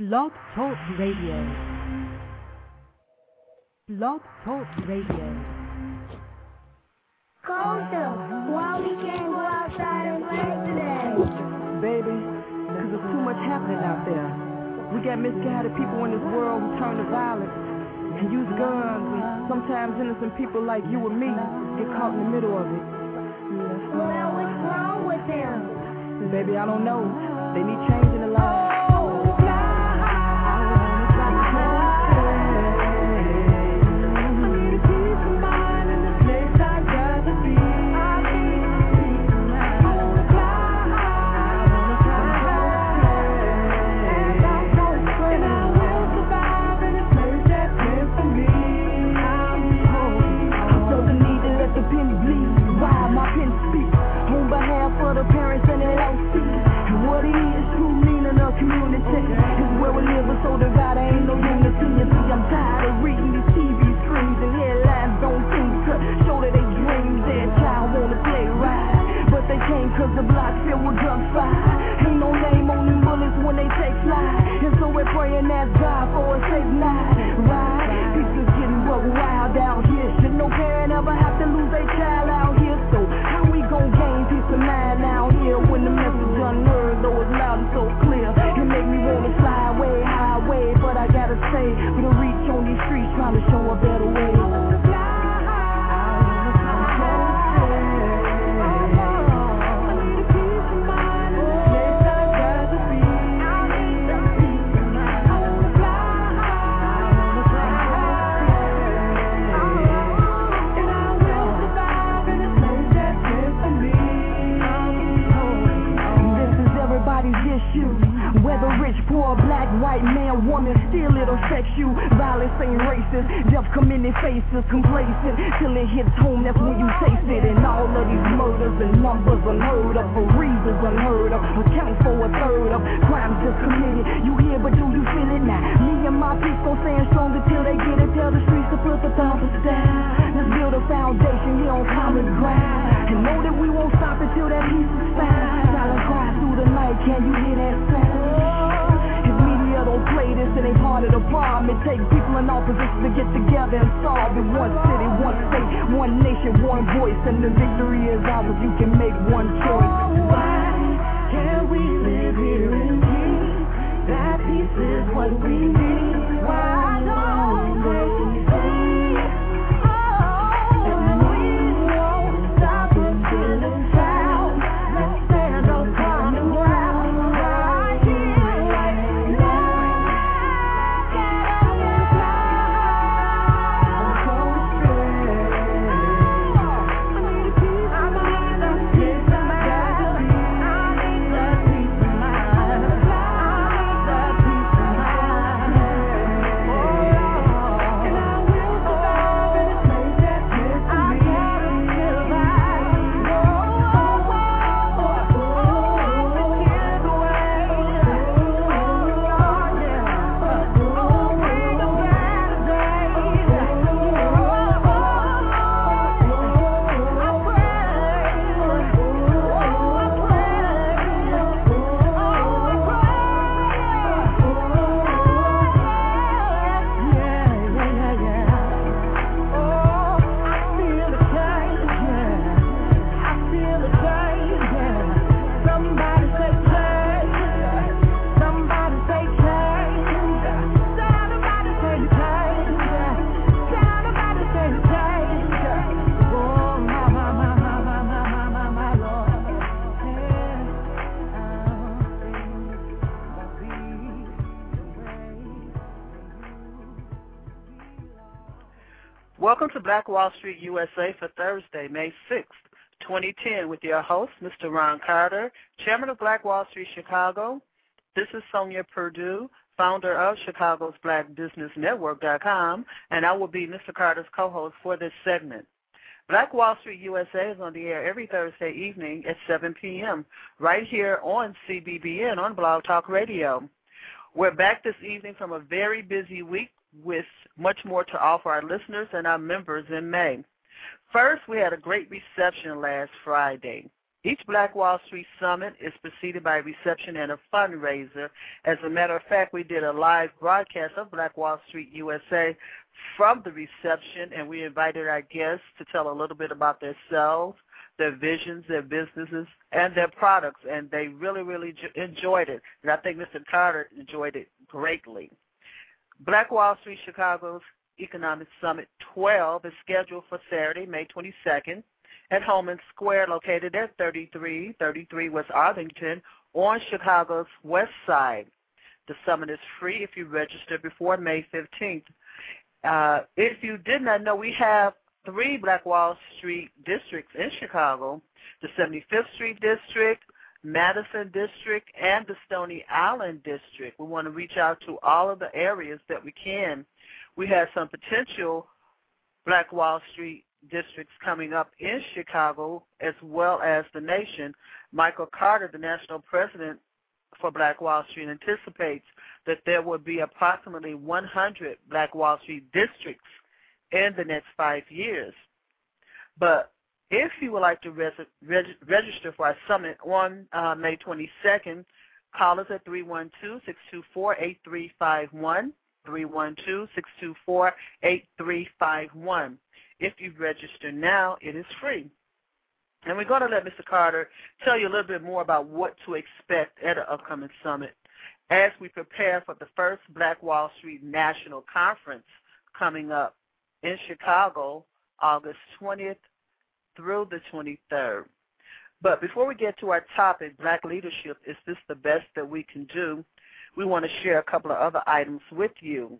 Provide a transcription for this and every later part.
Blog Talk Radio. Blog Talk Radio. Colder. Why we can't go outside and play today? Baby, because there's too much happening out there. We got misguided people in this world who turn to violence and use guns, and sometimes innocent people like you and me get caught in the middle of it. Well, what's wrong with them? Baby, I don't know. They need changing a lot. I with gunfire. Ain't no name on them bullets when they take flight. And so we're praying ask God for a safe night. Right? People getting wild out here. Should no parent ever have to lose their child white, man, woman, still it'll you. Violence ain't racist, death come in their faces, complacent. Till it hits home, that's when you taste it. And all of these murders and numbers unheard of, for reasons unheard of, account for a third of crimes just committed. You hear, but do you feel it now? Me and my people stand strong until they get it. Tell the streets to put the thumpers down. Let's build a foundation here on common ground. And know that we won't stop until that peace is found. Silent cry through the night, can you hear that sound? If media don't play this, it ain't part of the problem. It takes people in all positions to get together and solve it. One city, one state, one nation, one voice. And the victory is ours. You can make one choice. Oh, Why can't we live here in peace? That peace is what we need. Why Black Wall Street USA for Thursday, May 6th, 2010, with your host, Mr. Ron Carter, Chairman of Black Wall Street Chicago. This is Sonja Perdue, founder of Chicago's Black Business Network.com, and I will be Mr. Carter's co-host for this segment. Black Wall Street USA is on the air every Thursday evening at 7 p.m. right here on CBBN on Blog Talk Radio. We're back this evening from a very busy week with much more to offer our listeners and our members in May. First, we had a great reception last Friday. Each Black Wall Street Summit is preceded by a reception and a fundraiser. As a matter of fact, we did a live broadcast of Black Wall Street USA from the reception, and we invited our guests to tell a little bit about themselves, their visions, their businesses, and their products. And they really, really enjoyed it. And I think Mr. Carter enjoyed it greatly. Black Wall Street Chicago's Economic Summit 12 is scheduled for Saturday, May 22nd at Homan Square, located at 3333 West Arlington on Chicago's west side. The summit is free if you register before May 15th. Uh, if you did not know, we have three Black Wall Street districts in Chicago the 75th Street District, Madison District, and the Stony Island District. We want to reach out to all of the areas that we can. We have some potential Black Wall Street districts coming up in Chicago as well as the nation. Michael Carter, the national president for Black Wall Street, anticipates that there will be approximately 100 Black Wall Street districts in the next five years. But if you would like to res- reg- register for our summit on uh, May 22nd, call us at 312-624-8351, 312-624-8351. If you register now, it is free. And we're going to let Mr. Carter tell you a little bit more about what to expect at an upcoming summit as we prepare for the first Black Wall Street National Conference coming up in Chicago August 20th through the 23rd. But before we get to our topic, Black Leadership, is this the best that we can do? We want to share a couple of other items with you.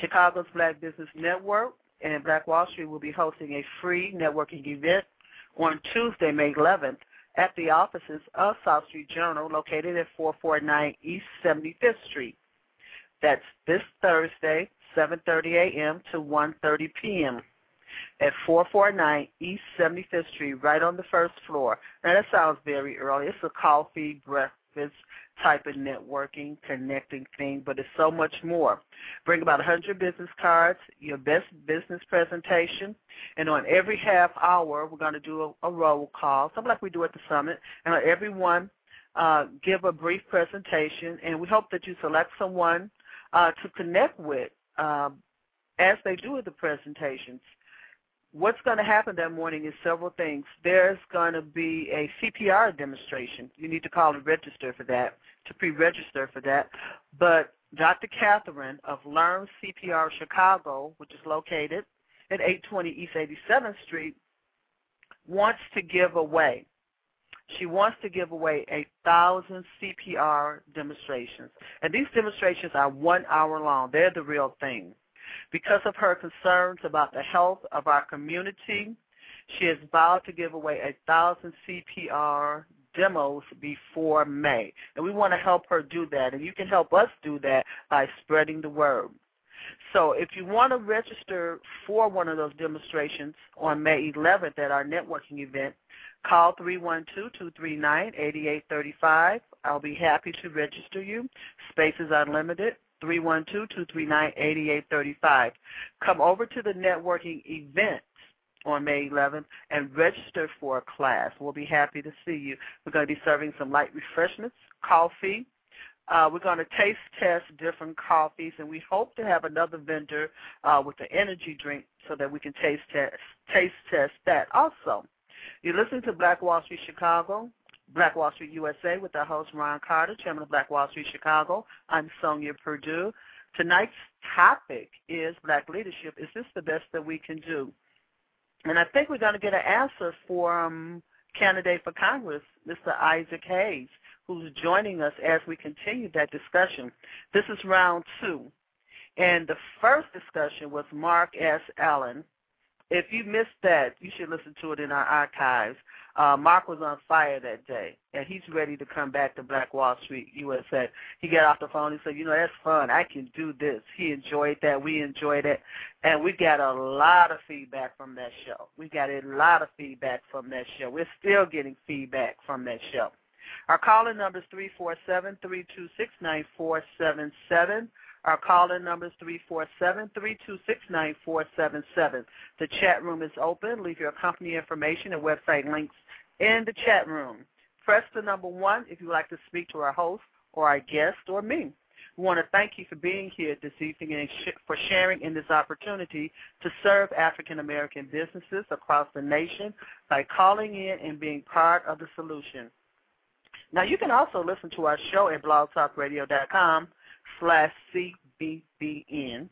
Chicago's Black Business Network and Black Wall Street will be hosting a free networking event on Tuesday, May 11th at the offices of South Street Journal located at 449 East 75th Street. That's this Thursday, 7:30 a.m. to 1:30 p.m. at 449 East 75th Street, right on the first floor. Now that sounds very early. It's a coffee, breakfast, type of networking, connecting thing, but it's so much more. Bring about 100 business cards, your best business presentation, and on every half hour, we're going to do a, a roll call, something like we do at the summit, and everyone uh, give a brief presentation, and we hope that you select someone uh, to connect with uh, as they do the presentations what's going to happen that morning is several things. There's going to be a CPR demonstration. You need to call and register for that, to pre-register for that. But Dr. Catherine of Learn CPR Chicago, which is located at 820 East 87th Street, wants to give away. She wants to give away a thousand CPR demonstrations. And these demonstrations are one hour long. They're the real thing. Because of her concerns about the health of our community, she has vowed to give away a thousand CPR demos before May. And we want to help her do that. And you can help us do that by spreading the word. So if you want to register for one of those demonstrations on May 11th at our networking event, call 312-239-8835. I'll be happy to register you. Spaces are limited. 312-239-8835. Come over to the networking event on May 11th and register for a class. We'll be happy to see you. We're going to be serving some light refreshments, coffee. Uh, we're going to taste test different coffees, and we hope to have another vendor uh, with the energy drink so that we can taste test taste test that also. You're listening to Black Wall Street Chicago. Black Wall Street USA with our host Ron Carter, Chairman of Black Wall Street Chicago. I'm Sonja Perdue. Tonight's topic is Black leadership. Is this the best that we can do? And I think we're going to get an answer from candidate for Congress, Mr. Isaac Hayes, who's joining us as we continue that discussion. This is round two. And the first discussion was Mark S. Allen. If you missed that, you should listen to it in our archives. Uh, Mark was on fire that day, and he's ready to come back to Black Wall Street USA. He got off the phone and said, "You know, that's fun. I can do this." He enjoyed that. We enjoyed it, and we got a lot of feedback from that show. We got a lot of feedback from that show. We're still getting feedback from that show. Our calling number is three four seven three two six nine four seven seven. Our call-in number is 347-326-9477. The chat room is open. Leave your company information and website links in the chat room. Press the number one if you would like to speak to our host or our guest or me. We want to thank you for being here this evening and for sharing in this opportunity to serve African American businesses across the nation by calling in and being part of the solution. Now, you can also listen to our show at blogtalkradio.com slash CBBN.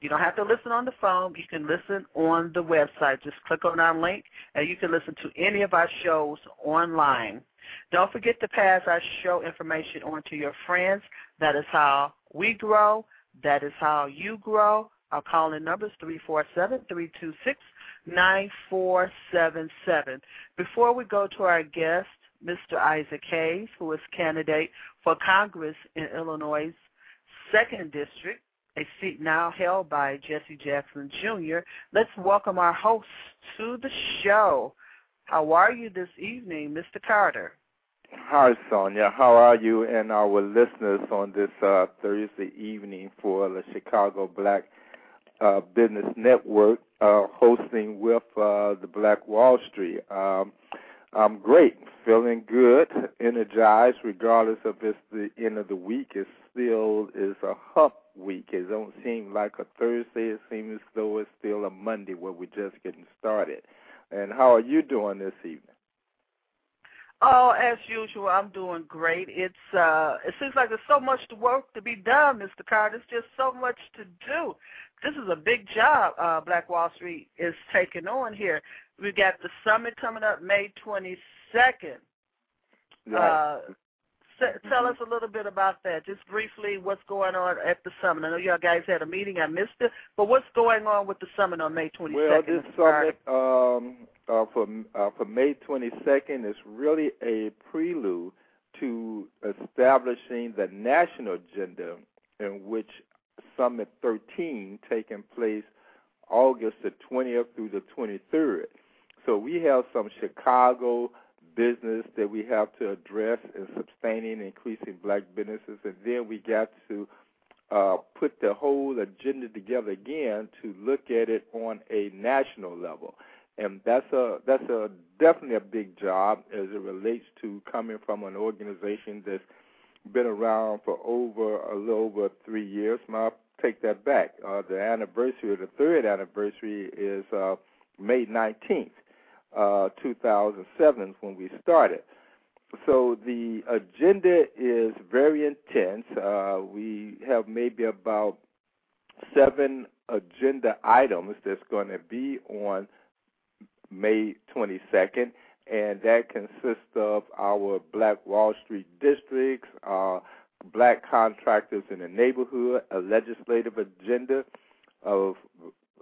You don't have to listen on the phone. You can listen on the website. Just click on our link, and you can listen to any of our shows online. Don't forget to pass our show information on to your friends. That is how we grow. That is how you grow. Our calling number is 347-326-9477. Before we go to our guest, Mr. Isaac Hayes, who is candidate for Congress in Illinois' second district, a seat now held by Jesse Jackson Jr. Let's welcome our host to the show. How are you this evening, Mr. Carter? Hi, Sonja. How are you and our listeners on this uh, Thursday evening for the Chicago Black uh, Business Network, uh, hosting with uh, the Black Wall Street? Um, I'm great, feeling good, energized, regardless of it's the end of the week. It still is a hump week. It don't seem like a Thursday. It seems as though it's still a Monday where we're just getting started. And how are you doing this evening? Oh, as usual, I'm doing great. It's uh it seems like there's so much work to be done, Mr. Carter. There's just so much to do. This is a big job uh Black Wall Street is taking on here. We got the summit coming up May 22nd. Right. Uh, tell us a little bit about that. Just briefly, what's going on at the summit? I know y'all guys had a meeting. I missed it, but what's going on with the summit on May 22nd? Well, this summit um, uh, for uh, for May 22nd is really a prelude to establishing the national agenda, in which Summit 13 taking place August the 20th through the 23rd. So we have some Chicago business that we have to address in sustaining and increasing black businesses, and then we got to uh, put the whole agenda together again to look at it on a national level, and that's a that's a definitely a big job as it relates to coming from an organization that's been around for over a little over three years. I'll take that back. Uh, the anniversary, the third anniversary, is uh, May 19th uh, 2007 when we started. So the agenda is very intense. Uh, we have maybe about seven agenda items that's going to be on May 22nd, and that consists of our Black Wall Street districts, uh, black contractors in the neighborhood, a legislative agenda of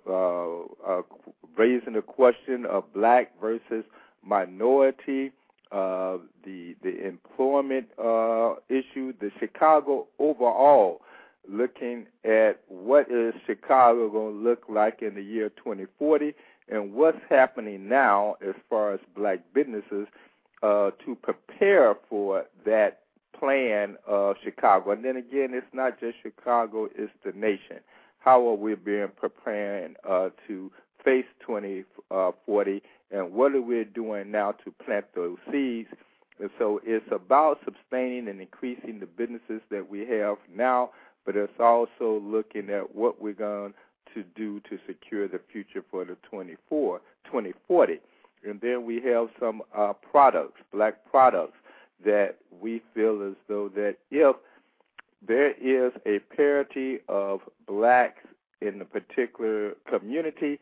uh, uh, raising the question of black versus minority, uh, the the employment uh, issue, the Chicago overall, looking at what is Chicago going to look like in the year 2040, and what's happening now as far as black businesses uh, to prepare for that plan of Chicago. And then again, it's not just Chicago; it's the nation. How are we being preparing uh, to face 2040, and what are we doing now to plant those seeds? And so it's about sustaining and increasing the businesses that we have now, but it's also looking at what we're going to do to secure the future for the 24, 2040. And then we have some uh, products, black products, that we feel as though that if there is a parity of blacks in a particular community,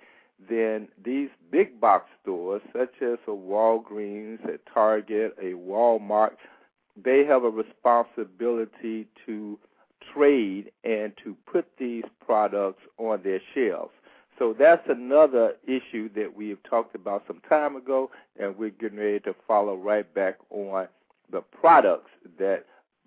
then these big box stores, such as a Walgreens, a Target, a Walmart, they have a responsibility to trade and to put these products on their shelves. So that's another issue that we have talked about some time ago, and we're getting ready to follow right back on the products that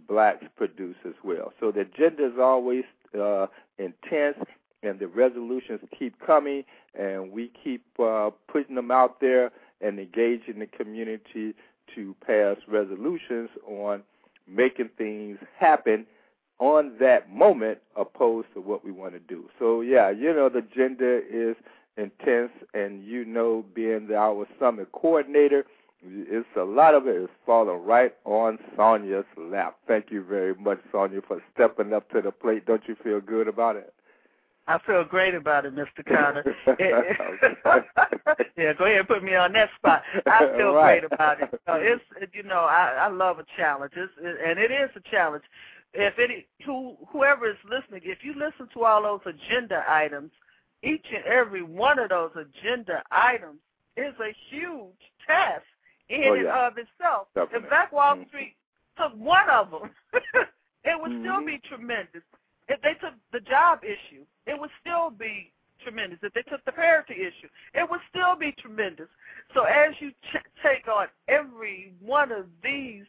blacks produce as well. So the agenda is always uh, intense, and the resolutions keep coming, and we keep uh, putting them out there and engaging the community to pass resolutions on making things happen on that moment opposed to what we want to do. So yeah, you know the agenda is intense and you know being the, our summit coordinator, it's a lot of it is falling right on Sonja's lap. Thank you very much, Sonja, for stepping up to the plate. Don't you feel good about it? I feel great about it, Mr. Carter. yeah, go ahead and put me on that spot. I feel right. great about it. Uh, it's you know I, I love a challenge, it's, and it is a challenge. If any who whoever is listening, if you listen to all those agenda items, each and every one of those agenda items is a huge test in Oh, and of itself. Definitely. If Black Wall Mhm. Street took one of them, it would still Mhm. be tremendous. If they took the job issue, it would still be tremendous. If they took the parity issue, it would still be tremendous. So as you ch- take on every one of these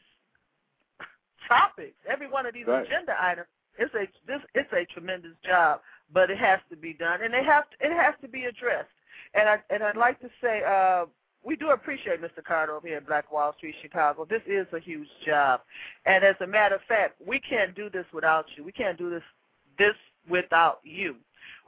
topics, every one of these Right. agenda items, it's a this it's a tremendous job, but it has to be done, and it have to, it has to be addressed. And I and I'd like to say uh, we do appreciate Mr. Carter over here at Black Wall Street, Chicago. This is a huge job, and as a matter of fact, we can't do this without you. We can't do this this without you.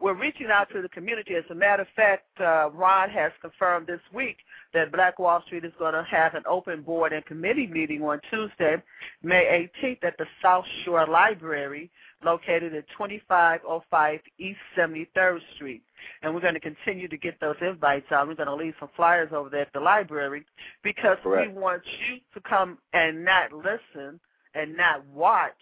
We're reaching out to the community. As a matter of fact, uh, Ron has confirmed this week that Black Wall Street is going to have an open board and committee meeting on Tuesday, May 18th at the South Shore Library, located at 2505 East 73rd Street. And we're going to continue to get those invites out. We're going to leave some flyers over there at the library because Correct. we want you to come and not listen and not watch,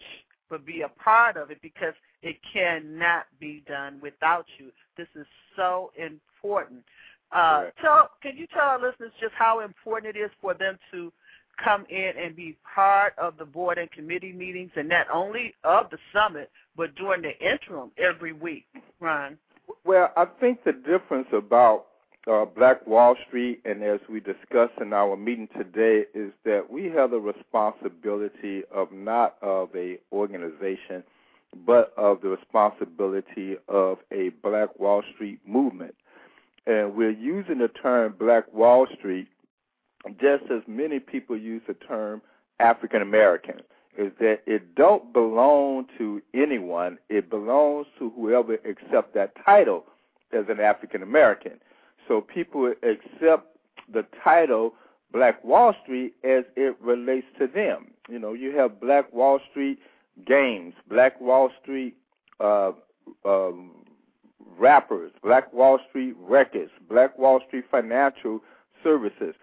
but be a part of it because it cannot be done without you. This is so important. Uh, tell, can you tell our listeners just how important it is for them to come in and be part of the board and committee meetings, and not only of the summit, but during the interim every week, Ron? Well, I think the difference about uh, Black Wall Street, and as we discussed in our meeting today, is that we have the responsibility of not of a organization, but of the responsibility of a Black Wall Street movement. And we're using the term Black Wall Street just as many people use the term African American is that it don't belong to anyone. It belongs to whoever accepts that title as an African American. So people accept the title Black Wall Street as it relates to them. You know, you have Black Wall Street games, Black Wall Street uh, um, rappers, Black Wall Street records, Black Wall Street financial services.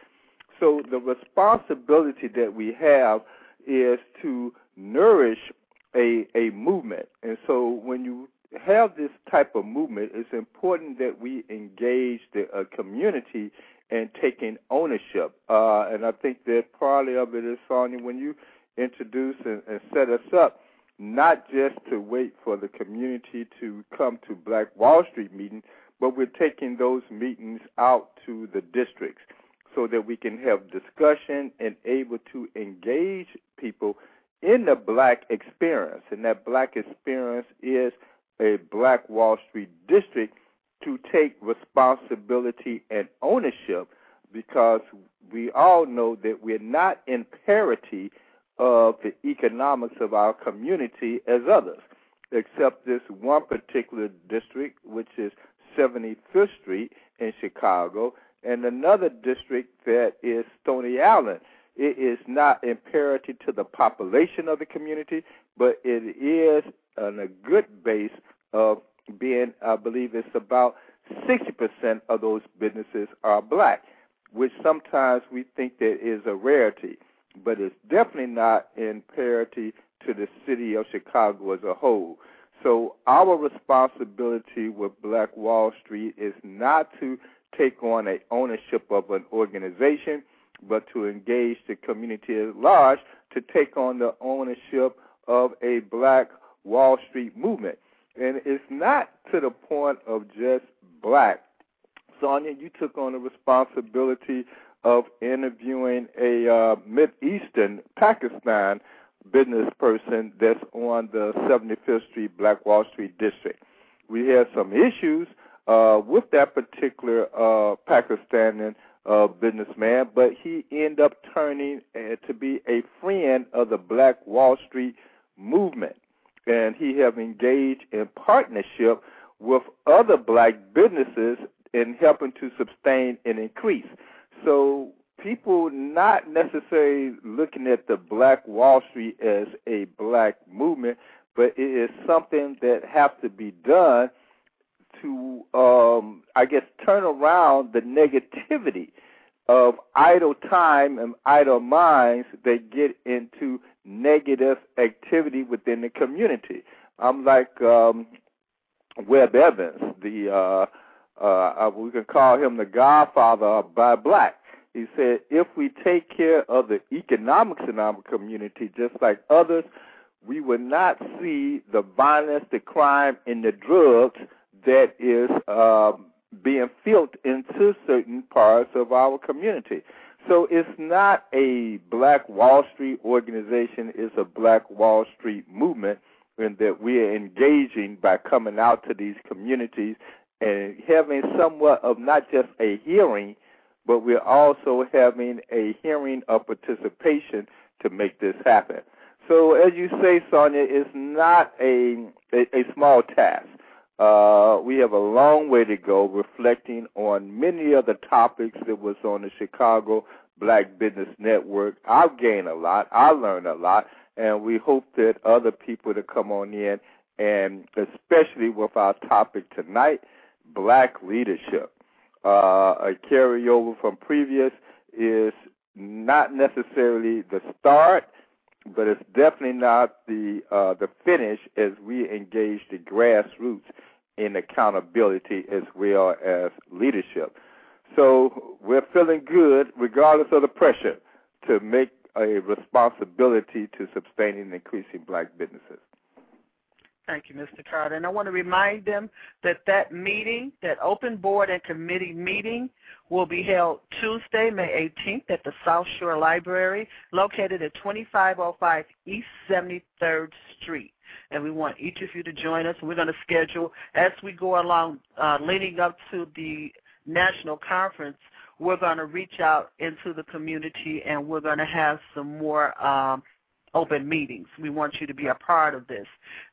So the responsibility that we have is to nourish a a movement. And so when you have this type of movement, it's important that we engage the uh, community in taking ownership. Uh, and I think that part of it is, Sonja, when you introduce and, and set us up, not just to wait for the community to come to Black Wall Street meetings, but we're taking those meetings out to the districts so that we can have discussion and able to engage people in the black experience. And that black experience is a Black Wall Street district to take responsibility and ownership because we all know that we're not in parity of the economics of our community as others, except this one particular district, which is 75th Street in Chicago, and another district that is Stony Island. It is not imperative to the population of the community, but it is on a good base of being, I believe it's about 60% of those businesses are black, which sometimes we think that is a rarity, but it's definitely not in parity to the city of Chicago as a whole. So our responsibility with Black Wall Street is not to take on a ownership of an organization, but to engage the community at large to take on the ownership of a Black Wall Street movement. And it's not to the point of just black. Sonja, you took on the responsibility of interviewing a uh, Mid-Eastern Pakistan business person that's on the 75th Street Black Wall Street district. We had some issues uh, with that particular uh, Pakistani uh, businessman, but he ended up turning uh, to be a friend of the Black Wall Street movement, and he have engaged in partnership with other black businesses in helping to sustain and increase. So people not necessarily looking at the Black Wall Street as a black movement, but it is something that has to be done to, um, I guess, turn around the negativity of idle time and idle minds that get into negative activity within the community. I'm like um, Webb Evans, the uh, uh, we can call him the godfather by black. He said, if we take care of the economics in our community just like others, we will not see the violence, the crime, and the drugs that is uh, being filtered into certain parts of our community. So it's not a Black Wall Street organization, it's a Black Wall Street movement in that we are engaging by coming out to these communities and having somewhat of not just a hearing, but we're also having a hearing of participation to make this happen. So, as you say, Sonja, it's not a a, a small task. Uh, we have a long way to go reflecting on many of the topics that was on the Chicago Black Business Network. I've gained a lot. I learned a lot. And we hope that other people to come on in and especially with our topic tonight, black leadership. Uh, a carryover from previous is not necessarily the start, but it's definitely not the uh, the finish as we engage the grassroots in accountability as well as leadership. So we're feeling good, regardless of the pressure, to make a responsibility to sustaining and increasing black businesses. Thank you, Mr. Carter. And I want to remind them that that meeting, that open board and committee meeting, will be held Tuesday, May 18th at the South Shore Library, located at 2505 East 73rd Street. And we want each of you to join us. We're going to schedule, as we go along, uh, leading up to the national conference, we're going to reach out into the community and we're going to have some more um, open meetings. We want you to be a part of this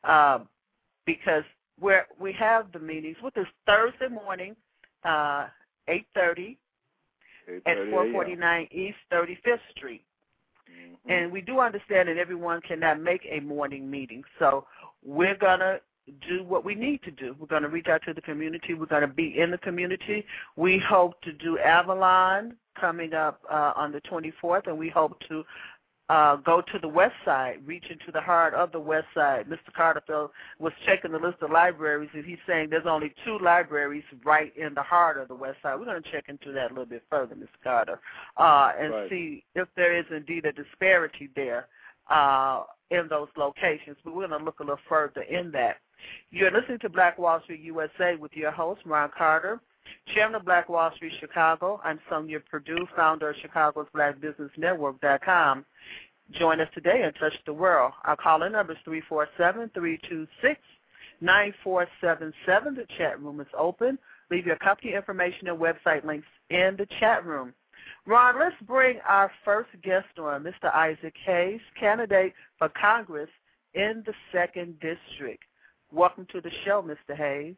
uh, because where we have the meetings, What is Thursday morning, uh, 8.30 at 449 East 35th Street. Mm-hmm. And we do understand that everyone cannot make a morning meeting. So we're going to do what we need to do. We're going to reach out to the community. We're going to be in the community. We hope to do Avalon coming up uh, on the 24th, and we hope to uh, go to the west side, reach into the heart of the west side. Mr. Carterfield was checking the list of libraries, and he's saying there's only two libraries right in the heart of the west side. We're going to check into that a little bit further, Mr. Carter, uh, and right. see if there is indeed a disparity there uh, in those locations. But we're going to look a little further in that. You're listening to Black Wall Street USA with your host, Ron Carter. Chairman of Black Wall Street Chicago. I'm Sonja Perdue, founder of Chicago's Black Business Network.com. Join us today and touch the world. Our call-in number is 347-326-9477. The chat room is open. Leave your company information and website links in the chat room. Ron, let's bring our first guest on, Mr. Isaac Hayes, candidate for Congress in the 2nd District. Welcome to the show, Mr. Hayes.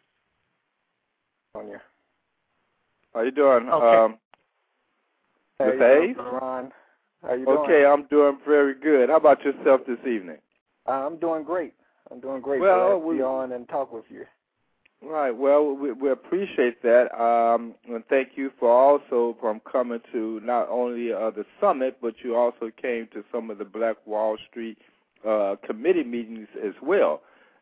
Sonja. How you doing? Okay. Um? Ron. How you doing? okay. I'm doing very good. How about yourself this evening? Uh, I'm doing great. I'm doing great. Well, to be on and talk with you. Right. Well, we, we appreciate that, um, and thank you for also from coming to not only uh, the summit, but you also came to some of the Black Wall Street uh, committee meetings as well.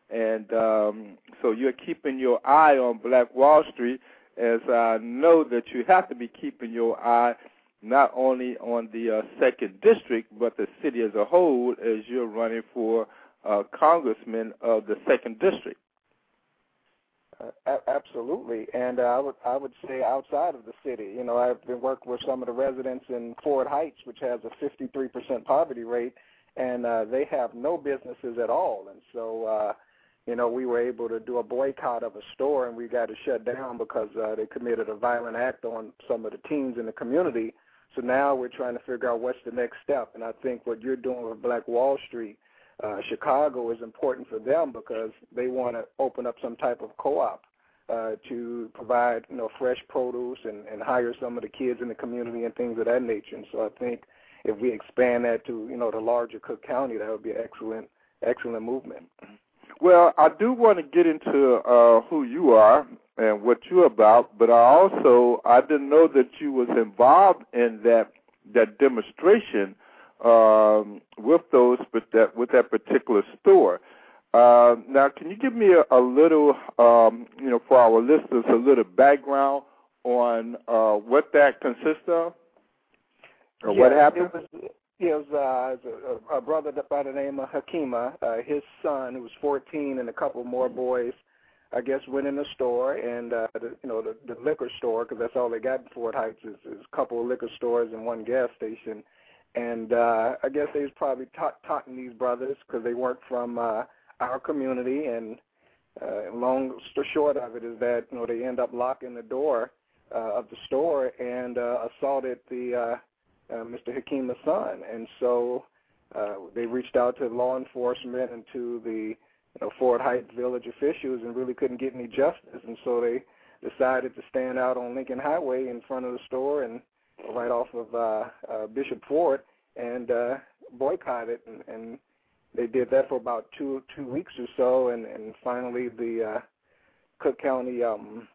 And um, so you're keeping your eye on Black Wall Street, as I know that you have to be keeping your eye not only on the uh, second district, but the city as a whole, as you're running for uh, congressman of the second district. Uh, absolutely, and uh, I would I would say outside of the city. You know, I've been working with some of the residents in Ford Heights, which has a 53% poverty rate, and uh, they have no businesses at all. And so, uh, you know, we were able to do a boycott of a store, and we got to shut down because uh, they committed a violent act on some of the teens in the community. So now we're trying to figure out what's the next step. And I think what you're doing with Black Wall Street, uh, Chicago, is important for them because they want to open up some type of co-op uh, to provide, you know, fresh produce and, and hire some of the kids in the community and things of that nature. And so I think if we expand that to, you know, the larger Cook County, that would be an excellent, excellent movement. Well, I do want to get into uh, who you are and what you're about, but I also I didn't know that you was involved in that that demonstration um, with those, but that with that particular store. Uh, now, can you give me a, a little, um, you know, for our listeners, a little background on uh, what that consists of, or what happened? It was, was uh, a, brother by the name of Hakima. Uh, his son, who was 14, and a couple more boys I guess went in the store and uh, the, you know the, the liquor store because that's all they got in Ford Heights is, is a couple of liquor stores and one gas station, and uh, I guess they was probably ta- taunting these brothers because they weren't from uh, our community. And uh, long short of it is that you know they end up locking the door uh, of the store and uh, assaulted the uh, uh, Mr. Hakima's son, and so uh, they reached out to law enforcement and to the you know, Ford Heights village officials and really couldn't get any justice, and so they decided to stand out on Lincoln Highway in front of the store and right off of uh, uh, Bishop Ford and uh, boycott it, and, and they did that for about two two weeks or so, and and finally the uh, Cook County um,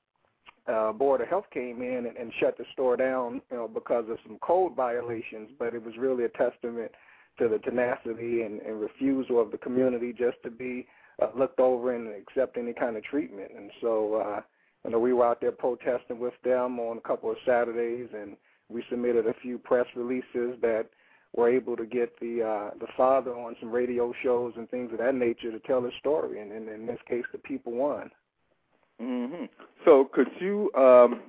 uh, Board of Health came in and, and shut the store down, you know, because of some code violations. But it was really a testament to the tenacity and, and refusal of the community just to be uh, looked over and accept any kind of treatment. And so, uh, you know, we were out there protesting with them on a couple of Saturdays, and we submitted a few press releases that were able to get the uh, the father on some radio shows and things of that nature to tell his story. And, and in this case, the people won. Mm-hmm. So, could you, um,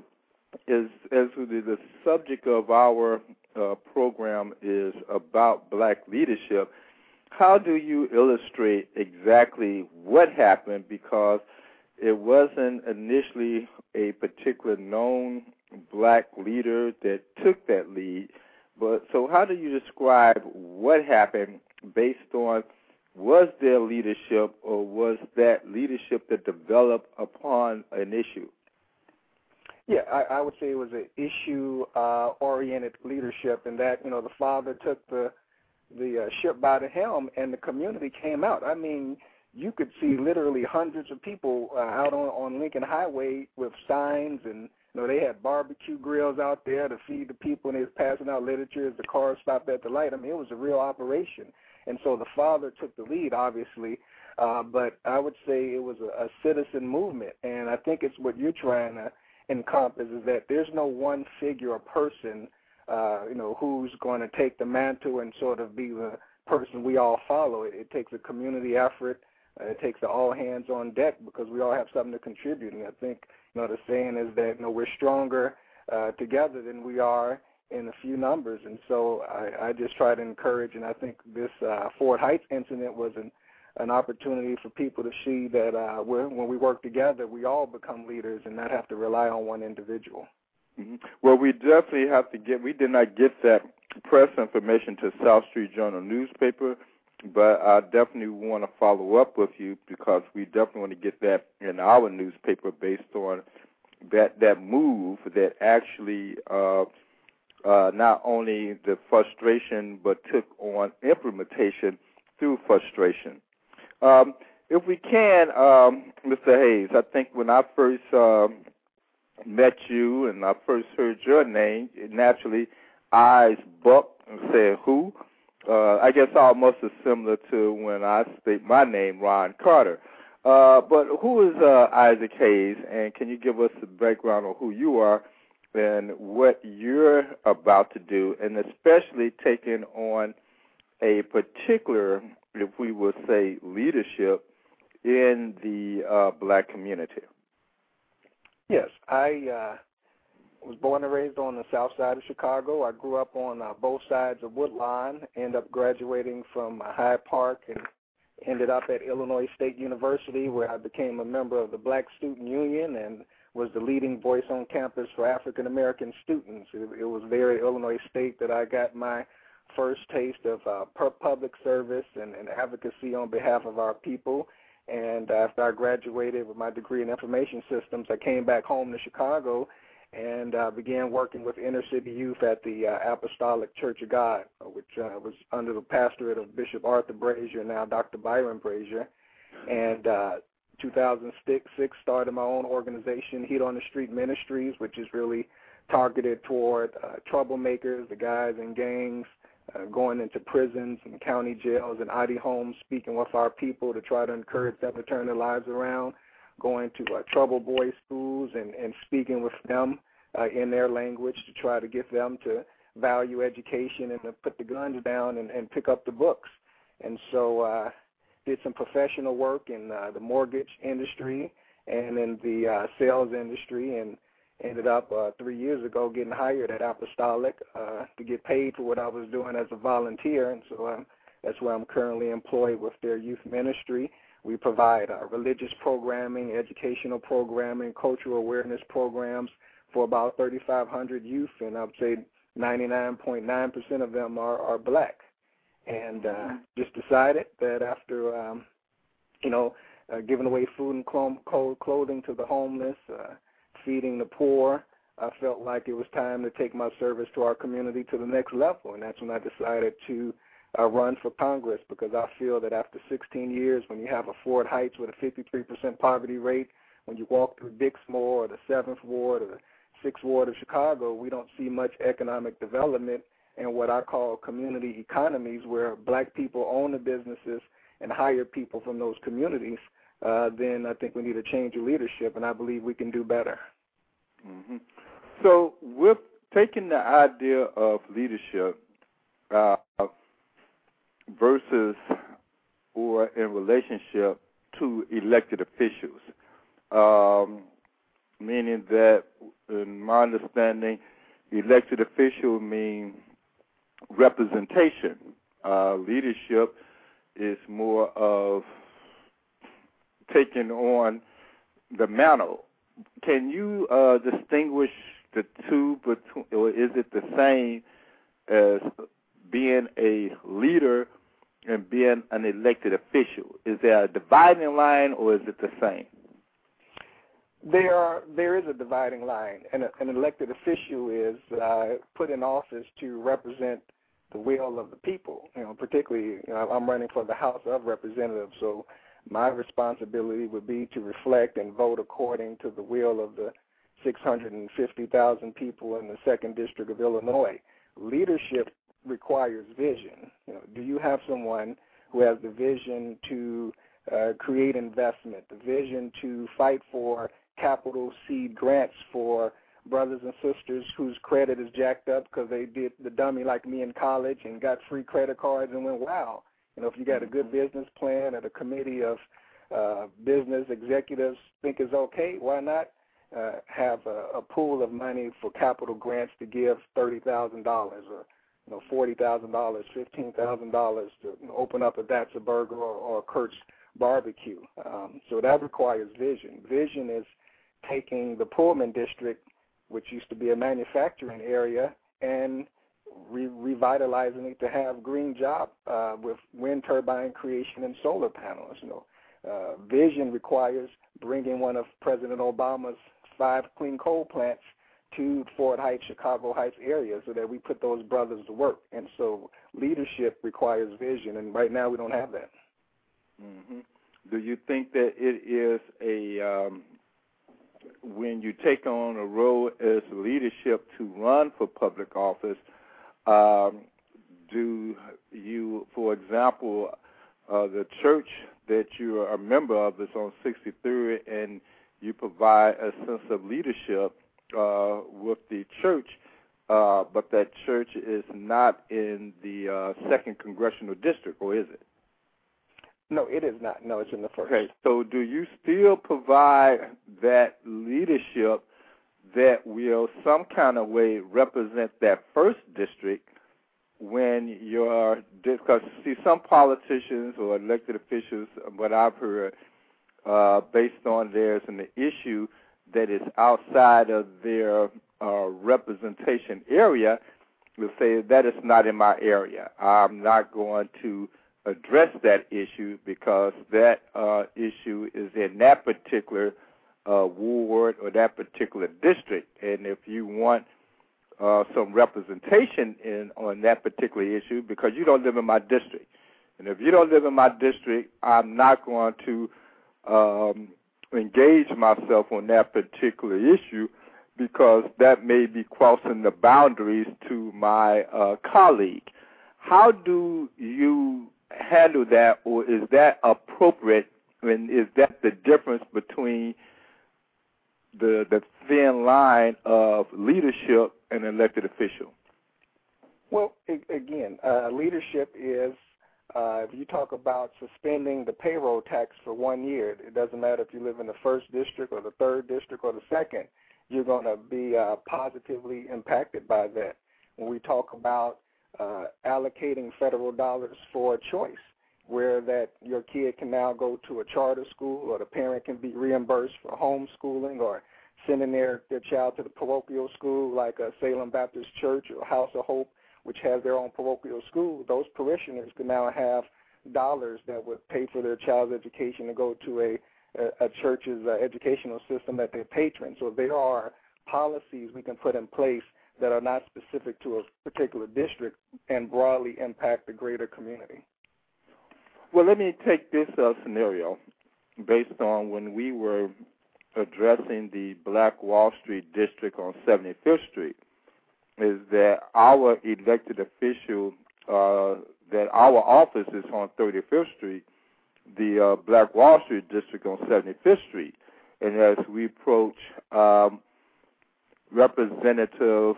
as as the, the subject of our uh, program is about black leadership, how do you illustrate exactly what happened? Because it wasn't initially a particular known black leader that took that lead. But so, how do you describe what happened based on was there leadership or was that leadership that developed upon an issue? Yeah, I, I would say it was an issue-oriented uh, leadership, and that you know the father took the the uh, ship by the helm, and the community came out. I mean, you could see literally hundreds of people uh, out on on Lincoln Highway with signs, and you know they had barbecue grills out there to feed the people, and they was passing out literature as the cars stopped at the light. I mean, it was a real operation, and so the father took the lead, obviously. Uh, but I would say it was a, a citizen movement, and I think it's what you're trying to encompass is that there's no one figure or person uh, you know, who's going to take the mantle and sort of be the person we all follow. It, it takes a community effort. It takes the all hands on deck because we all have something to contribute. And I think, you know, the saying is that, you know, we're stronger uh, together than we are in a few numbers. And so I, I just try to encourage, and I think this uh, Ford Heights incident was an an opportunity for people to see that uh, when we work together, we all become leaders and not have to rely on one individual. Mm-hmm. Well, we definitely have to get. We did not get that press information to South Street Journal newspaper, but I definitely want to follow up with you because we definitely want to get that in our newspaper based on that that move that actually uh, uh, not only the frustration but took on implementation through frustration. Um, if we can, um, Mr. Hayes, I think when I first uh, met you and I first heard your name, naturally eyes bucked and said, "Who?" Uh, I guess almost as similar to when I state my name, Ron Carter. Uh, but who is uh, Isaac Hayes, and can you give us a background on who you are and what you're about to do, and especially taking on a particular, if we would say, leadership in the uh, black community? Yes, I uh, was born and raised on the south side of Chicago. I grew up on uh, both sides of Woodlawn. Ended up graduating from Hyde Park and ended up at Illinois State University, where I became a member of the Black Student Union and was the leading voice on campus for African American students. It, it was there at Illinois State that I got my first taste of uh, public service and, and advocacy on behalf of our people. And after I graduated with my degree in information systems, I came back home to Chicago and uh, began working with inner city youth at the uh, Apostolic Church of God, which uh, was under the pastorate of Bishop Arthur Brazier, now Dr. Byron Brazier. And uh, 2006 started my own organization, Heat on the Street Ministries, which is really targeted toward uh, troublemakers, the guys in gangs, uh, going into prisons and county jails and ID homes, speaking with our people to try to encourage them to turn their lives around, going to uh, trouble boy schools and, and speaking with them uh, in their language to try to get them to value education and to put the guns down and, and pick up the books. And so uh, did some professional work in uh, the mortgage industry and in the uh, sales industry and ended up uh, three years ago getting hired at Apostolic uh, to get paid for what I was doing as a volunteer. And so um, that's where I'm currently employed with their youth ministry. We provide uh, religious programming, educational programming, cultural awareness programs for about 3,500 youth, and I would say 99.9% of them are, are black. And uh, just decided that after, um, you know, uh, giving away food and clo- clothing to the homeless, uh, feeding the poor, I felt like it was time to take my service to our community to the next level, and that's when I decided to uh, run for Congress because I feel that after 16 years, when you have a Ford Heights with a 53% poverty rate, when you walk through Dixmoor or the Seventh Ward or the Sixth Ward of Chicago, we don't see much economic development in what I call community economies, where black people own the businesses and hire people from those communities. Uh, then I think we need a change of leadership, and I believe we can do better. Mm-hmm. So, with taking the idea of leadership uh, versus or in relationship to elected officials, um, meaning that, in my understanding, elected official mean representation. Uh, leadership is more of taking on the mantle. Can you uh, distinguish the two, between, or is it the same as being a leader and being an elected official? Is there a dividing line, or is it the same? There are there is a dividing line, and a, an elected official is uh, put in office to represent the will of the people. You know, particularly, you know, I'm running for the House of Representatives, so my responsibility would be to reflect and vote according to the will of the 650,000 people in the second district of Illinois. Leadership requires vision. You know, do you have someone who has the vision to uh, create investment, the vision to fight for capital seed grants for brothers and sisters whose credit is jacked up because they did the dummy like me in college and got free credit cards and went, wow. You know, if you got a good mm-hmm. business plan and a committee of uh, business executives think it's okay, why not uh, have a, a pool of money for capital grants to give thirty thousand dollars or you know forty thousand dollars, fifteen thousand dollars to open up a That's a Burger or, or a Kurt's Barbecue. Um, so that requires vision. Vision is taking the Pullman district, which used to be a manufacturing area, and re- revitalizing it to have green job uh, with wind turbine creation and solar panels. You know, uh, vision requires bringing one of President Obama's five clean coal plants to Ford Heights, Chicago Heights area so that we put those brothers to work. And so leadership requires vision, and right now we don't have that. Mm-hmm. Do you think that it is a um, when you take on a role as leadership to run for public office? Um, do you, for example, uh, the church that you are a member of is on 63rd, and you provide a sense of leadership uh, with the church, uh, but that church is not in the uh, second congressional district, or is it? No, it is not. No, it's in the first. Okay, so do you still provide that leadership that will some kind of way represent that first district when you're because see some politicians or elected officials what I've heard uh, based on there's an issue that is outside of their uh, representation area will say that is not in my area. I'm not going to address that issue because that uh, issue is in that particular uh, ward or that particular district. And if you want uh, some representation in on that particular issue, because you don't live in my district, and if you don't live in my district, I'm not going to um, engage myself on that particular issue because that may be crossing the boundaries to my uh, colleague. How do you handle that, or is that appropriate? And is that the difference between the the thin line of leadership and elected official? Well, again, uh, leadership is uh, if you talk about suspending the payroll tax for one year, it doesn't matter if you live in the first district or the third district or the second, you're going to be uh, positively impacted by that. When we talk about uh, allocating federal dollars for a choice, where that your kid can now go to a charter school or the parent can be reimbursed for homeschooling or sending their, their child to the parochial school like a Salem Baptist Church or House of Hope which has their own parochial school, those parishioners can now have dollars that would pay for their child's education to go to a a, a church's uh, educational system that they patron. So there are policies we can put in place that are not specific to a particular district and broadly impact the greater community. Well, let me take this uh, scenario based on when we were addressing the Black Wall Street district on 75th Street is that our elected official, uh, that our office is on 35th Street, the uh, Black Wall Street district on 75th Street. And as we approach um, Representative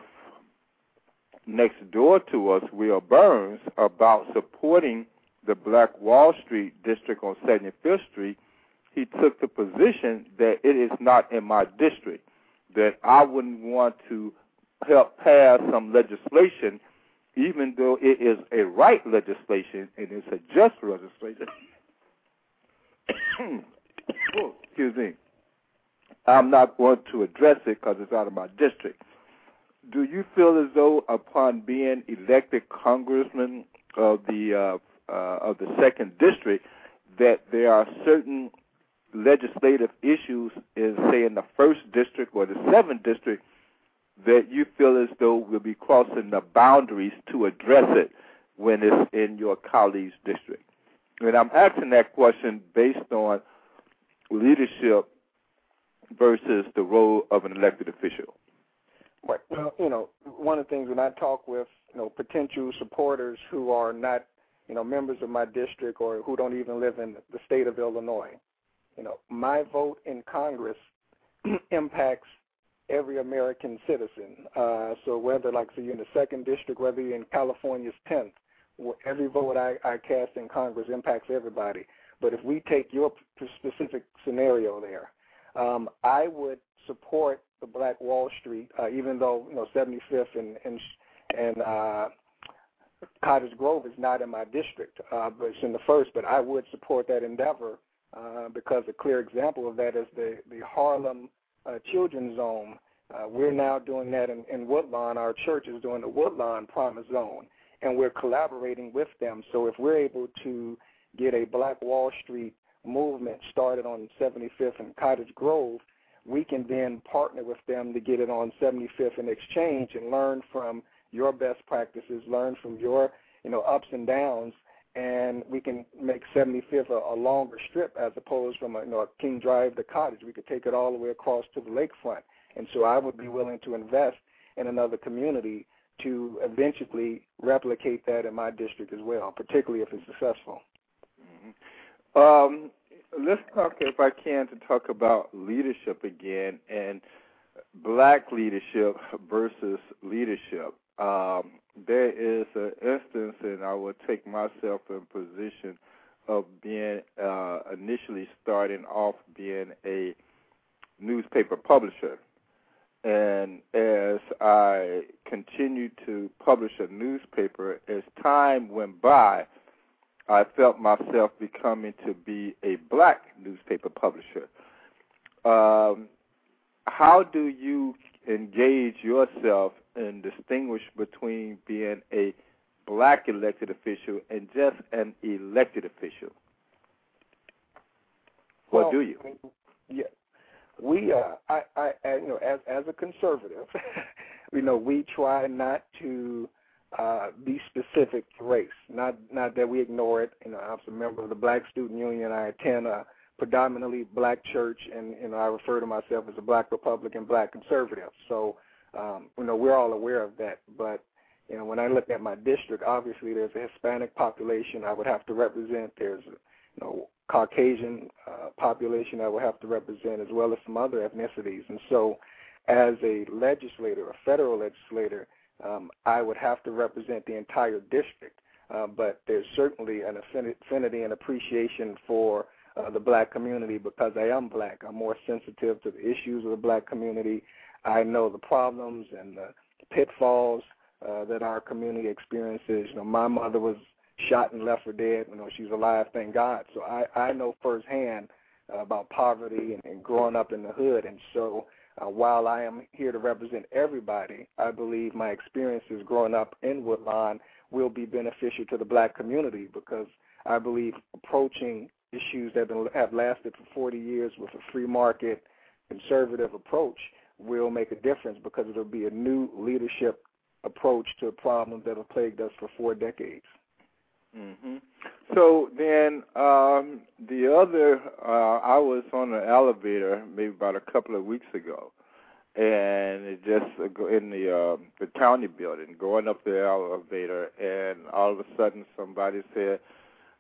next door to us, Will Burns, about supporting the Black Wall Street district on 75th Street, he took the position that it is not in my district, that I wouldn't want to help pass some legislation, even though it is a right legislation and it's a just legislation. excuse me. I'm not going to address it because it's out of my district. Do you feel as though, upon being elected congressman of the uh, uh, of the second district, that there are certain legislative issues in, say, in the first district or the seventh district that you feel as though will be crossing the boundaries to address it when it's in your colleague's district? And I'm asking that question based on leadership versus the role of an elected official. Right. Well, you know, one of the things when I talk with you know potential supporters who are not you know members of my district or who don't even live in the state of Illinois, you know, my vote in Congress impacts every American citizen. Uh, so whether, like, so you're in the second district, whether you're in California's 10th, every vote I, I cast in Congress impacts everybody. But if we take your specific scenario there, um, I would support the Black Wall Street, uh, even though you know 75th and and, and uh, Cottage Grove is not in my district, uh, but it's in the first. But I would support that endeavor uh, because a clear example of that is the the Harlem uh, children's zone. Uh, we're now doing that in, in Woodlawn. Our church is doing the Woodlawn Promise Zone, and we're collaborating with them. So if we're able to get a Black Wall Street movement started on 75th and Cottage Grove, we can then partner with them to get it on 75th and Exchange and learn from your best practices, learn from your you know ups and downs, and we can make 75th a, a longer strip as opposed from a, you know, a King Drive to Cottage. We could take it all the way across to the lakefront. And so I would be willing to invest in another community to eventually replicate that in my district as well, particularly if it's successful. Mm-hmm. Um, let's talk, if I can, to talk about leadership again and black leadership versus leadership. Um, there is an instance, and I will take myself in position of being uh, initially starting off being a newspaper publisher. And as I continued to publish a newspaper, as time went by, I felt myself becoming to be a black newspaper publisher. Um, how do you engage yourself and distinguish between being a black elected official and just an elected official? Well, or do you? Yeah, we uh, I, I, I you know, as as a conservative, you know, we try not to uh, be specific to race. Not not that we ignore it. You know, I'm a member of the Black Student Union. I attend a predominantly black church, and you know, I refer to myself as a black Republican, black conservative. So, um, you know, we're all aware of that. But you know, when I look at my district, obviously there's a Hispanic population I would have to represent. There's a you know Caucasian uh, population I would have to represent, as well as some other ethnicities. And so, as a legislator, a federal legislator, um, I would have to represent the entire district. Uh, but there's certainly an affinity and appreciation for uh, the black community because I am black. I'm more sensitive to the issues of the black community. I know the problems and the pitfalls uh, that our community experiences. You know, my mother was shot and left for dead. You know, she's alive, thank God. So I I know firsthand about poverty and, and growing up in the hood. And so uh, while I am here to represent everybody, I believe my experiences growing up in Woodlawn will be beneficial to the black community because I believe approaching issues that have lasted for 40 years with a free market conservative approach will make a difference because it'll be a new leadership approach to a problem that have plagued us for four decades. Mm-hmm. So then um, the other, uh, I was on an elevator maybe about a couple of weeks ago, and it just uh, in the uh, the county building, going up the elevator, and all of a sudden somebody said,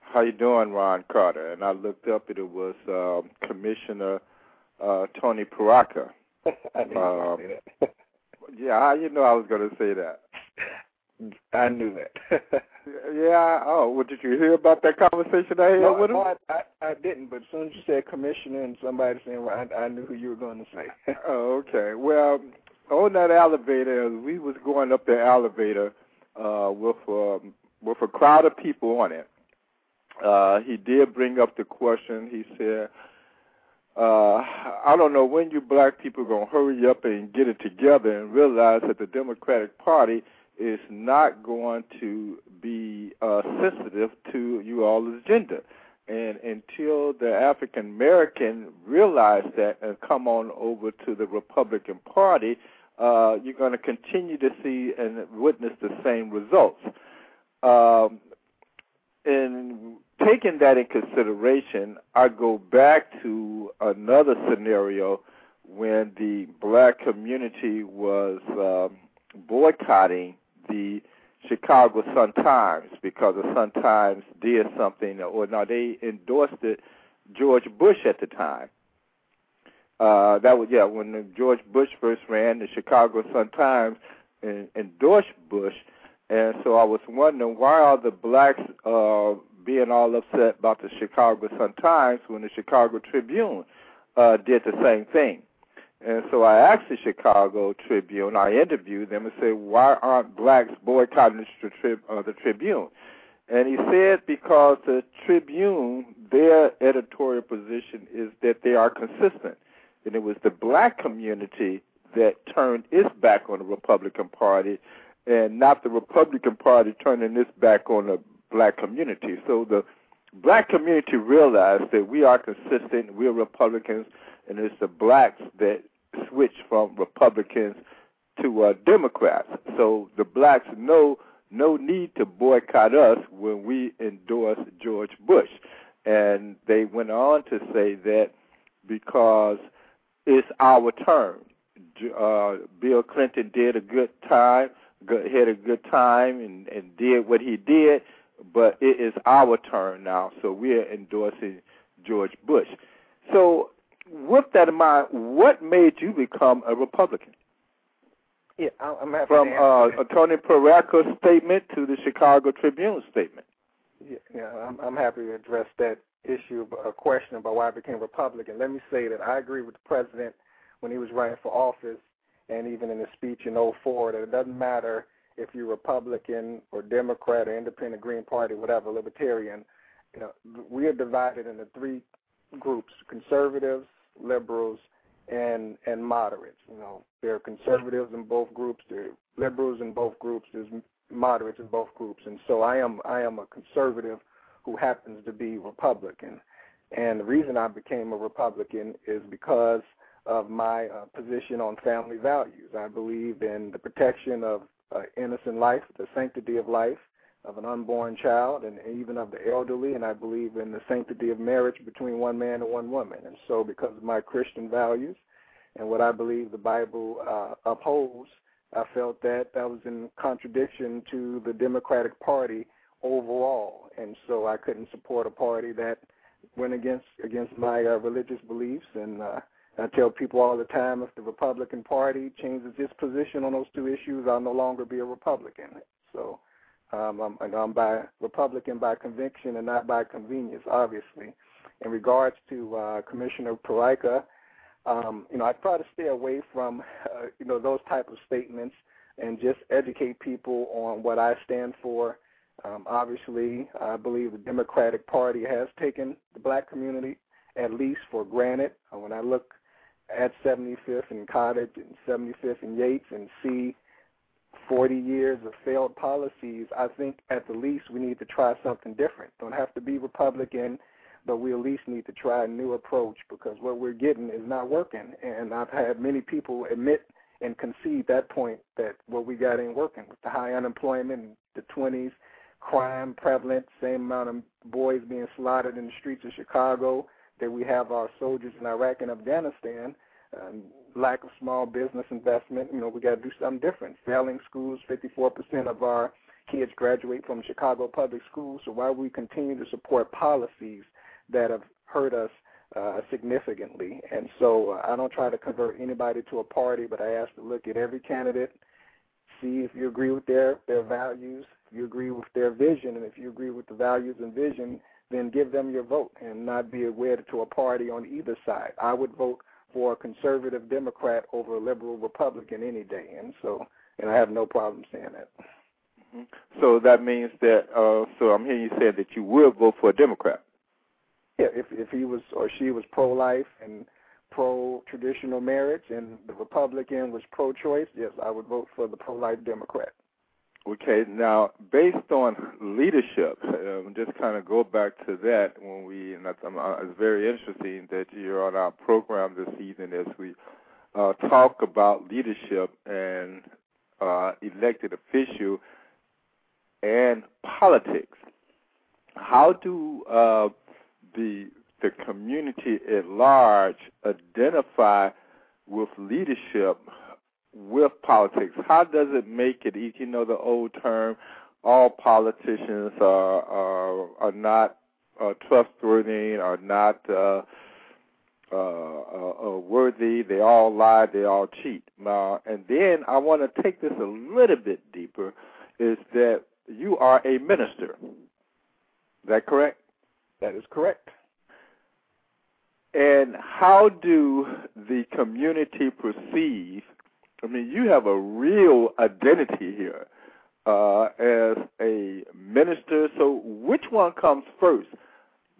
"How you doing, Ron Carter?" And I looked up, and it was uh, Commissioner uh, Tony Peraica. I knew um, that. yeah, how you know I was going to say that? I knew that. yeah. Oh, well, did you hear about that conversation I had no, with him? No, I, I, I didn't. But as soon as you said commissioner and somebody saying, well, I, I knew who you were going to say. oh, okay. Well, on that elevator, we was going up the elevator uh, with um, with a crowd of people on it. Uh, he did bring up the question. He said, uh, I don't know when you black people are going to hurry up and get it together and realize that the Democratic Party – is not going to be uh, sensitive to you all's agenda. And until the African American realize that and come on over to the Republican Party, uh, you're going to continue to see and witness the same results. Um, and taking that in consideration, I go back to another scenario when the black community was um, boycotting the Chicago Sun Times because the Sun Times did something, or no, they endorsed it. George Bush at the time. Uh, that was yeah when George Bush first ran, the Chicago Sun Times endorsed Bush, and so I was wondering why are the blacks uh, being all upset about the Chicago Sun Times when the Chicago Tribune uh, did the same thing. And so I asked the Chicago Tribune, I interviewed them and said, why aren't blacks boycotting the, tri- uh, the Tribune? And he said because the Tribune, their editorial position is that they are consistent. And it was the black community that turned its back on the Republican Party and not the Republican Party turning its back on the black community. So the black community realized that we are consistent, we're Republicans, and it's the blacks that switch from Republicans to uh, Democrats. So the blacks know no need to boycott us when we endorse George Bush. And they went on to say that because it's our turn. Uh, Bill Clinton did a good time, had a good time, and, and did what he did, but it is our turn now. So we're endorsing George Bush. So with that in mind, what made you become a Republican? Yeah, I'm happy From uh, Tony Peraica's statement to the Chicago Tribune statement. Yeah, yeah I'm, I'm happy to address that issue, a question about why I became Republican. Let me say that I agree with the president when he was running for office, and even in his speech in 04, that it doesn't matter if you're Republican or Democrat or Independent, Green Party, whatever, Libertarian. You know, we are divided into three groups: conservatives, liberals, and and moderates. You know, there are conservatives in both groups, there are liberals in both groups, there's moderates in both groups, and so I am I am a conservative who happens to be Republican. And the reason I became a Republican is because of my uh, position on family values. I believe in the protection of uh, innocent life, the sanctity of life of an unborn child, and even of the elderly. And I believe in the sanctity of marriage between one man and one woman. And so, because of my Christian values and what I believe the Bible uh, upholds, I felt that that was in contradiction to the Democratic Party overall, and so I couldn't support a party that went against against my uh, religious beliefs. And uh, I tell people all the time, if the Republican Party changes its position on those two issues, I'll no longer be a Republican. So um, I'm, I'm by Republican by conviction and not by convenience, obviously. In regards to uh, Commissioner Peraica, um, you know, I try to stay away from, uh, you know, those type of statements and just educate people on what I stand for um, obviously, I believe the Democratic Party has taken the black community at least for granted. Uh, when I look at 75th and Cottage and 75th and Yates and see 40 years of failed policies, I think at the least we need to try something different. Don't have to be Republican, but we at least need to try a new approach because what we're getting is not working. And I've had many people admit and concede that point that what we got ain't working with the high unemployment in the 20s crime prevalent, same amount of boys being slaughtered in the streets of Chicago that we have our soldiers in Iraq and Afghanistan. Um, lack of small business investment. You know, we got to do something different. Failing schools, 54% of our kids graduate from Chicago public schools. So why we continue to support policies that have hurt us uh, significantly? And so uh, I don't try to convert anybody to a party, but I ask to look at every candidate, see if you agree with their their values, you agree with their vision, and if you agree with the values and vision, then give them your vote and not be wedded to a party on either side. I would vote for a conservative Democrat over a liberal Republican any day, and so and I have no problem saying that. Mm-hmm. So that means that. Uh, so I'm hearing you say that you would vote for a Democrat. Yeah, if if he was or she was pro-life and pro-traditional marriage, and the Republican was pro-choice, yes, I would vote for the pro-life Democrat. Okay, now based on leadership, um, just kind of go back to that when we, and that's, um, uh, it's very interesting that you're on our program this evening as we uh, talk about leadership and uh, elected official and politics. How do uh, the the community at large identify with leadership with politics? How does it make it? You know the old term, all politicians are are, are not uh, trustworthy, are not uh, uh, uh, worthy. They all lie. They all cheat. Uh, and then I want to take this a little bit deeper. Is that you are a minister? Is that correct? That is correct. And how do the community perceive I mean, you have a real identity here uh, as a minister. So, which one comes first?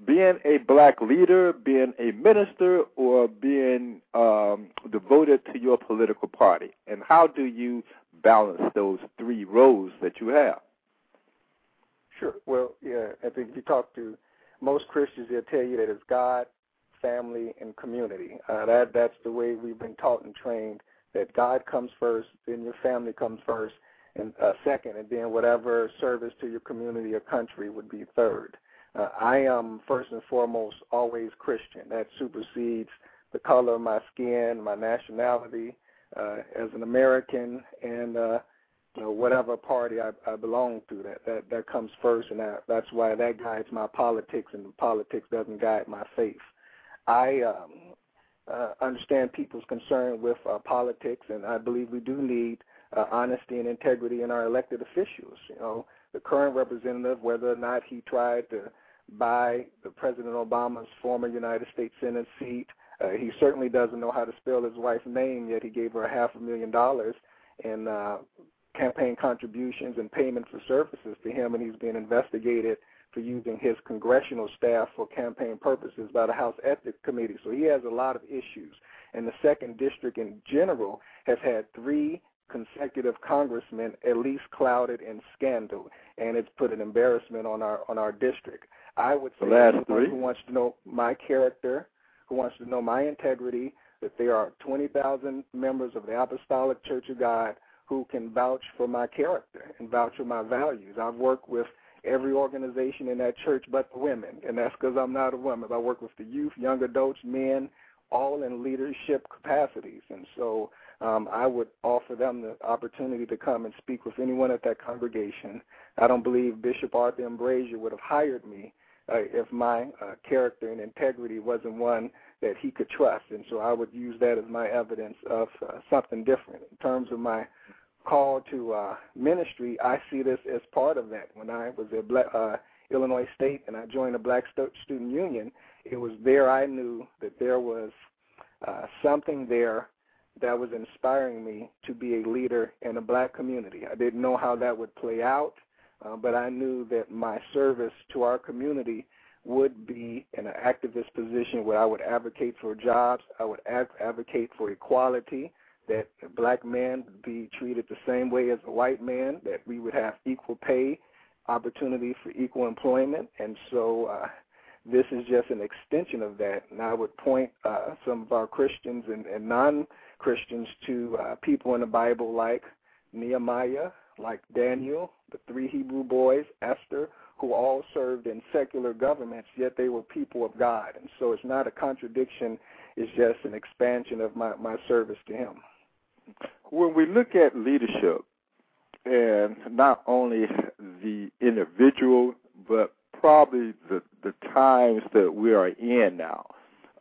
Being a black leader, being a minister, or being um, devoted to your political party? And how do you balance those three roles that you have? Sure. Well, yeah, I think if you talk to most Christians, they'll tell you that it's God, family, and community. Uh, that that's the way we've been taught and trained that God comes first, then your family comes first, and uh, second, and then whatever service to your community or country would be third. Uh, I am first and foremost always Christian. That supersedes the color of my skin, my nationality uh, as an American, and uh, you know whatever party I, I belong to. That that that comes first, and that, that's why that guides my politics, and politics doesn't guide my faith. I um, uh, understand people's concern with uh, politics, and I believe we do need uh, honesty and integrity in our elected officials. You know, the current representative, whether or not he tried to buy the President Obama's former United States Senate seat, Uh, he certainly doesn't know how to spell his wife's name, yet he gave her a half a million dollars in uh, campaign contributions and payment for services to him, and he's being investigated for using his congressional staff for campaign purposes by the House Ethics Committee. So he has a lot of issues. And the second district in general has had three consecutive congressmen at least clouded in scandal, and it's put an embarrassment on our on our district. I would say last anyone who wants to know my character, who wants to know my integrity, that there are 20,000 members of the Apostolic Church of God who can vouch for my character and vouch for my values. I've worked with every organization in that church but the women, and that's because I'm not a woman. I work with the youth, young adults, men, all in leadership capacities. And so um, I would offer them the opportunity to come and speak with anyone at that congregation. I don't believe Bishop Arthur M. Brazier would have hired me uh, if my uh, character and integrity wasn't one that he could trust. And so I would use that as my evidence of uh, something different. In terms of my call to uh, ministry, I see this as part of that. When I was at Black, uh, Illinois State and I joined the Black Student Union, it was there I knew that there was uh, something there that was inspiring me to be a leader in a black community. I didn't know how that would play out, uh, but I knew that my service to our community would be in an activist position where I would advocate for jobs, I would advocate for equality, that black men would be treated the same way as a white man, that we would have equal pay, opportunity for equal employment, and so uh, this is just an extension of that. And I would point uh, some of our Christians and, and non-Christians to uh, people in the Bible like Nehemiah, like Daniel, the three Hebrew boys, Esther, who all served in secular governments, yet they were people of God. And so it's not a contradiction, it's just an expansion of my, my service to Him. When we look at leadership, and not only the individual, but probably the, the times that we are in now,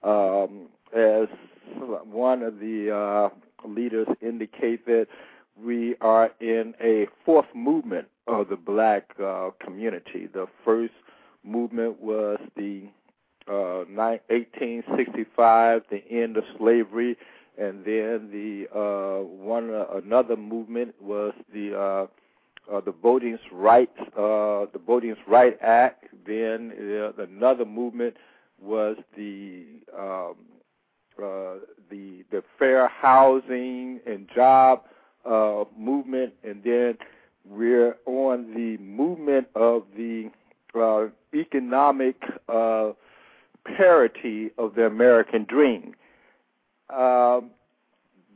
um, as one of the uh, leaders indicate that we are in a fourth movement of the black uh, community. The first movement was the uh, 1865, the end of slavery, and then the uh, one uh, another movement was the uh, uh, the Voting Rights uh, the Voting Right Act. Then uh, another movement was the um, uh, the the fair housing and job uh, movement, and then we're on the movement of the economic uh, parity of the American dream. Uh,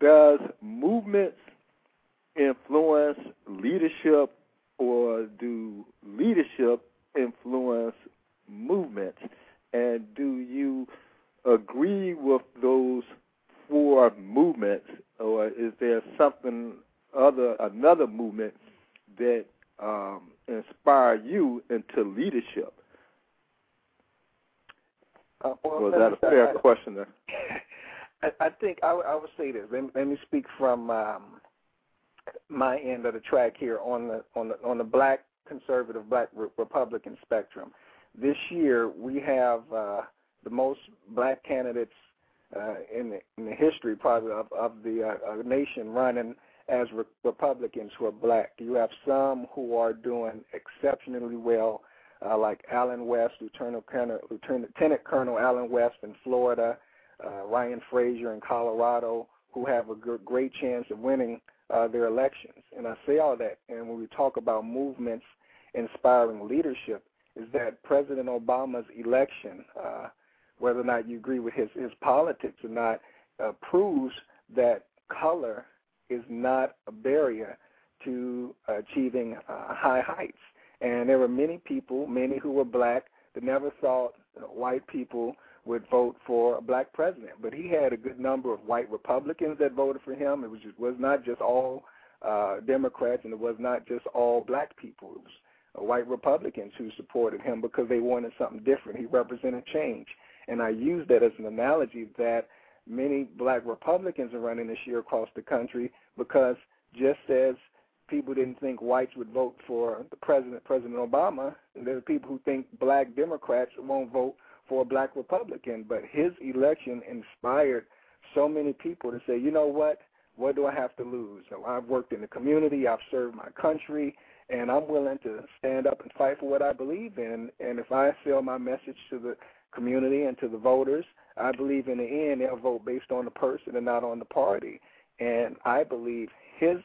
does movements influence leadership, or do leadership influence movements? And do you agree with those four movements, or is there something other, another movement that um, inspire you into leadership? Uh, well, Was that a fair I, question? I, I think I, I would say this. Let, let me speak from um, my end of the track here on the on the on the black conservative black re- Republican spectrum. This year we have uh, the most black candidates uh, in, the, in the history probably of, of the uh, nation running as re- Republicans who are black. You have some who are doing exceptionally well, uh, like Allen West, Lieutenant Colonel, Lieutenant Colonel Allen West in Florida, uh, Ryan Frazier in Colorado, who have a great chance of winning uh, their elections. And I say all that, and when we talk about movements inspiring leadership, is that President Obama's election, uh, whether or not you agree with his, his politics or not, uh, proves that color is not a barrier to achieving uh, high heights. And there were many people, many who were black, that never thought white people would vote for a black president. But he had a good number of white Republicans that voted for him. It was just, was not just all uh, Democrats, and it was not just all black people. It was white Republicans who supported him because they wanted something different. He represented change, and I use that as an analogy that many black Republicans are running this year across the country because just as people didn't think whites would vote for the president, President Obama, there are people who think black Democrats won't vote for a black Republican. But his election inspired so many people to say, you know what? What do I have to lose? I've worked in the community, I've served my country, and I'm willing to stand up and fight for what I believe in. And if I sell my message to the community and to the voters, I believe in the end they'll vote based on the person and not on the party. And I believe his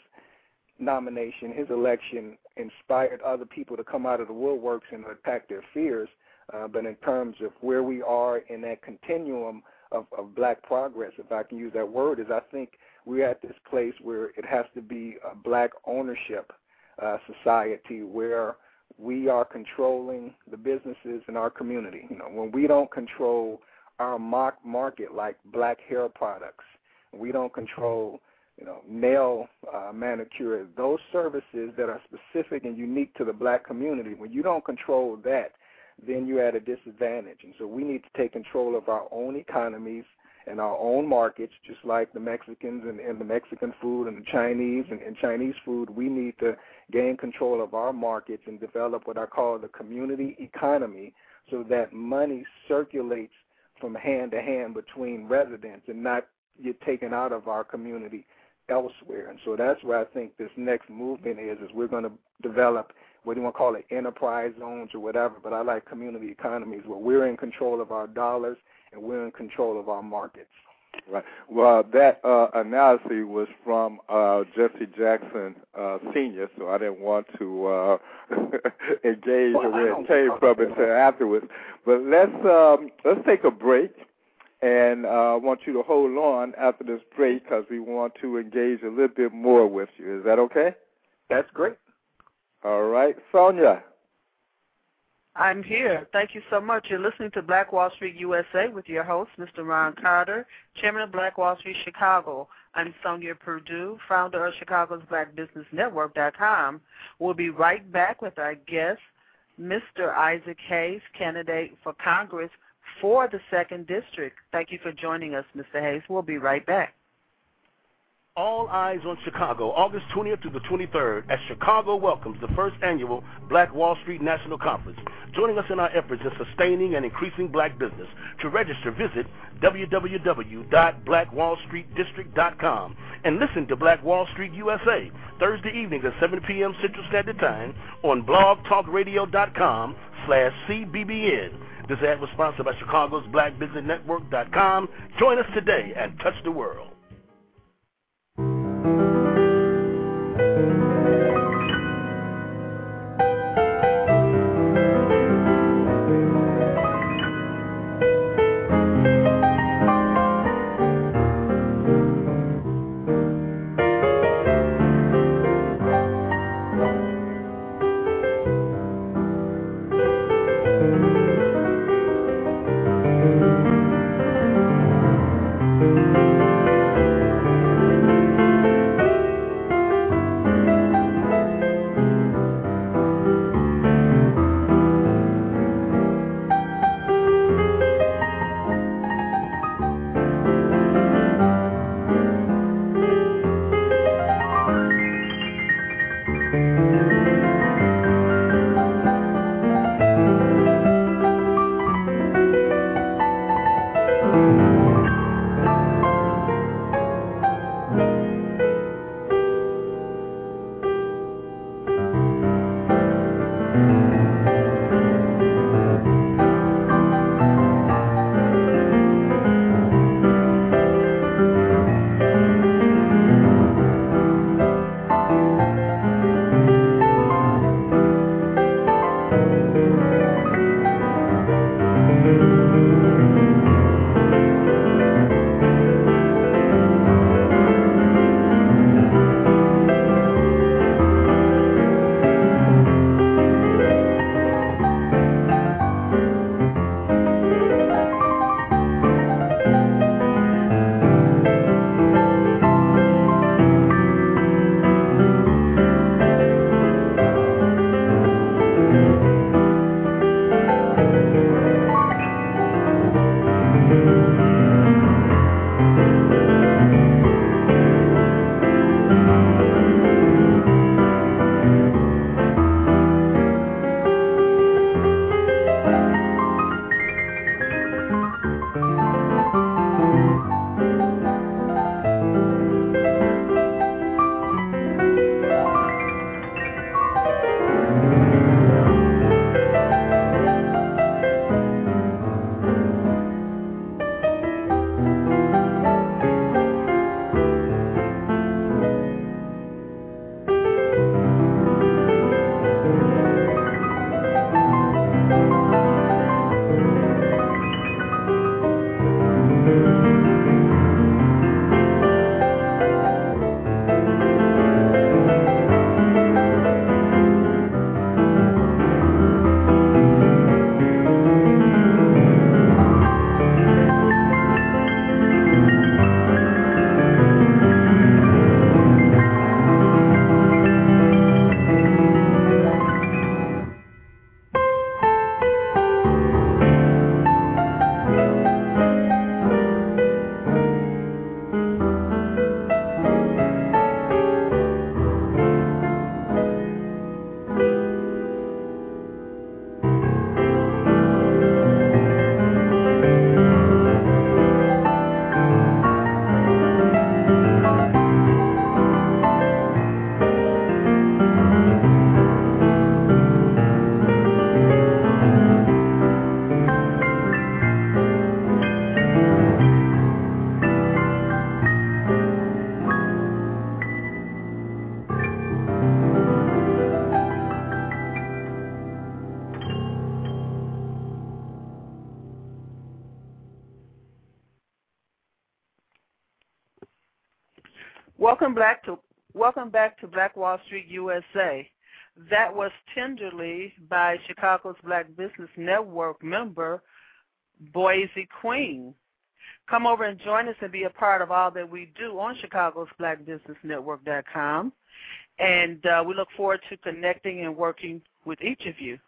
nomination, his election, inspired other people to come out of the woodworks and attack their fears. Uh, but in terms of where we are in that continuum of, of black progress, if I can use that word, is I think we're at this place where it has to be a black ownership uh, society where we are controlling the businesses in our community. You know, when we don't control our mock market like black hair products, we don't control you know, nail uh, manicure, those services that are specific and unique to the black community, when you don't control that, then you're at a disadvantage. And so we need to take control of our own economies and our own markets, just like the Mexicans and, and the Mexican food and the Chinese and, and Chinese food. We need to gain control of our markets and develop what I call the community economy so that money circulates from hand to hand between residents and not get taken out of our community elsewhere. And so that's where I think this next movement is, is we're going to develop what do you want to call it, enterprise zones or whatever, but I like community economies where we're in control of our dollars and we're in control of our markets. Right. Well, that uh, analysis was from uh, Jesse Jackson uh, Senior, so I didn't want to uh, engage well, where it came from until afterwards. But let's um, let's take a break, and uh, I want you to hold on after this break because we want to engage a little bit more with you. Is that okay? That's great. All right, Sonja. I'm here. Thank you so much. You're listening to Black Wall Street USA with your host, Mr. Ron Carter, Chairman of Black Wall Street Chicago. I'm Sonja Perdue, founder of Chicago's Black Business Network.com. We'll be right back with our guest, Mr. Isaac Hayes, candidate for Congress for the 2nd District. Thank you for joining us, Mr. Hayes. We'll be right back. All eyes on Chicago, August 20th to the 23rd, as Chicago welcomes the first annual Black Wall Street National Conference. Joining us in our efforts in sustaining and increasing black business. To register, visit www.blackwallstreetdistrict.com and listen to Black Wall Street USA Thursday evening at 7 p.m. Central Standard Time on blogtalkradio.com slash CBBN. This ad was sponsored by Chicago's BlackBusinessNetwork.com. Join us today and touch the world. Welcome back to welcome back to Black Wall Street USA. That was tenderly by Chicago's Black Business Network member Boise Queen. Come over and join us and be a part of all that we do on Chicago's Black Business Network.com. And uh, we look forward to connecting and working with each of you.